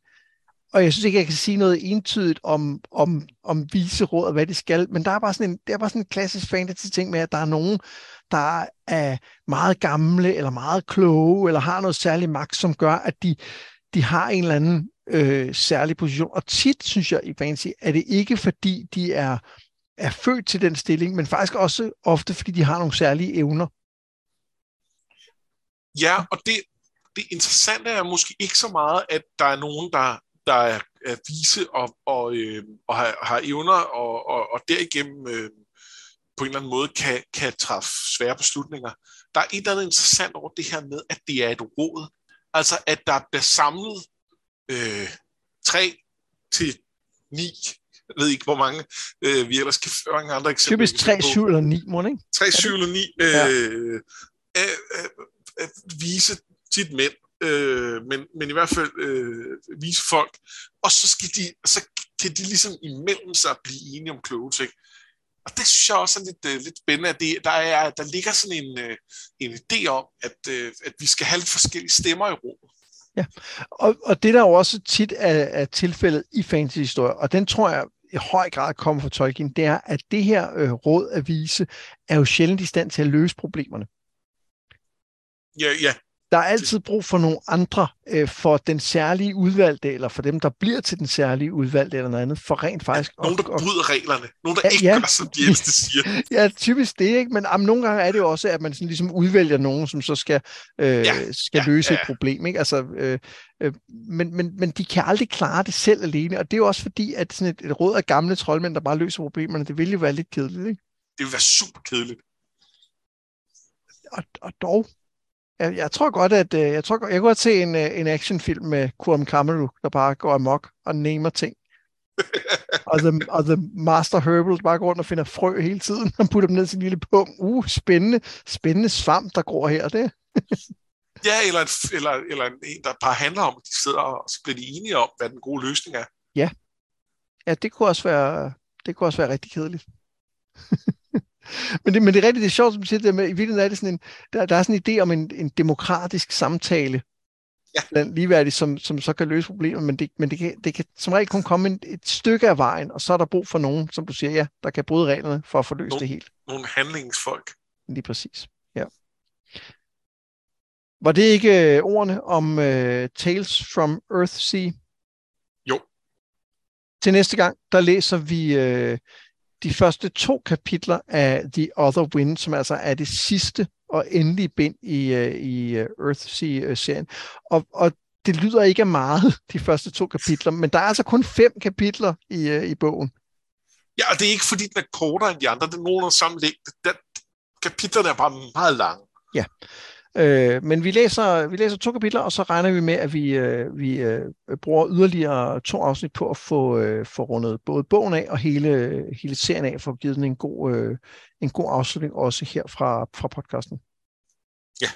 Og jeg synes ikke, jeg kan sige noget entydigt om, om, om viseråd og hvad det skal, men der er bare sådan en, der er bare sådan en klassisk fantasy-ting med, at der er nogen, der er meget gamle, eller meget kloge, eller har noget særlig magt, som gør, at de, de har en eller anden øh, særlig position. Og tit, synes jeg i fantasy, er det ikke fordi, de er, er født til den stilling, men faktisk også ofte, fordi de har nogle særlige evner. Ja, og det, det interessante er måske ikke så meget, at der er nogen, der, der er, er vise og, og, øh, og har, har evner, og, og, og derigennem øh, på en eller anden måde kan, kan træffe svære beslutninger. Der er et eller andet interessant over det her med, at det er et råd. Altså, at der bliver samlet øh, tre til ni jeg ved ikke, hvor mange øh, vi ellers kan føre mange andre eksempler. Typisk 3, 7 eller 9, må ikke? 3, 7 eller 9 øh, ja. øh, øh, øh, vise tit mænd, øh, men, men i hvert fald øh, vise folk, og så, skal de, så kan de ligesom imellem sig blive enige om kloge ting. Og det synes jeg også er lidt, uh, lidt spændende, at det, der, er, der ligger sådan en, uh, en idé om, at, uh, at vi skal have lidt forskellige stemmer i rummet. Ja, og, og det der jo også tit er, er tilfældet i fantasy-historier, og den tror jeg i høj grad kommer fra Tolkien, det er, at det her øh, råd at vise, er jo sjældent i stand til at løse problemerne. Ja, ja, der er altid brug for nogle andre, øh, for den særlige udvalgte, eller for dem, der bliver til den særlige udvalgte, eller noget andet, for rent faktisk... Ja, nogen, der bryder reglerne. Nogen, der ja, ikke ja, gør, som de ældste siger. ja, typisk det, ikke? Men am, nogle gange er det jo også, at man sådan ligesom udvælger nogen, som så skal, øh, ja, skal ja, løse ja. et problem, ikke? Altså, øh, øh, men, men, men de kan aldrig klare det selv alene, og det er jo også fordi, at sådan et, et råd af gamle troldmænd, der bare løser problemerne, det vil jo være lidt kedeligt, ikke? Det vil være super kedeligt. Og, og dog, jeg, jeg tror godt, at øh, jeg, tror, jeg kunne godt se en, øh, en actionfilm med Kuram Kamaru, der bare går amok og nemer ting. og, the, og the Master Herbal bare går rundt og finder frø hele tiden og putter dem ned i sin lille pung. Uh, spændende, spændende svamp, der går her. Det. ja, eller, en, eller, eller en, der bare handler om, at de sidder og så bliver de enige om, hvad den gode løsning er. Ja, ja det, kunne også være, det kunne også være rigtig kedeligt. men, det, men det er rigtigt, det er sjovt, som du siger, det med, i virkeligheden er det sådan en, der, der er sådan en idé om en, en demokratisk samtale, ja. blandt ligeværdigt, som, som så kan løse problemer, men, det, men det, kan, det kan som regel kun komme en, et stykke af vejen, og så er der brug for nogen, som du siger, ja, der kan bryde reglerne for at få løst det helt. Nogle handlingsfolk. Lige præcis, ja. Var det ikke øh, ordene om uh, Tales from Earthsea? Jo. Til næste gang, der læser vi uh, de første to kapitler af The Other Wind, som altså er det sidste og endelige bind i, uh, i Earthsea-serien. Og, og det lyder ikke af meget, de første to kapitler, men der er altså kun fem kapitler i, uh, i bogen. Ja, og det er ikke fordi, den er kortere end de andre. Det er nogen samme længde. Kapitlerne er bare meget lange. Ja, Øh, men vi læser, vi læser to kapitler, og så regner vi med, at vi, øh, vi øh, bruger yderligere to afsnit på at få, øh, få rundet både bogen af og hele, hele serien af, for at give den en god, øh, en god afslutning også her fra, fra podcasten. Ja.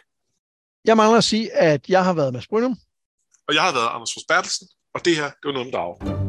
Jeg mangler at sige, at jeg har været med Brynum. Og jeg har været Anders Fors Bertelsen, og det her, det var noget om dag.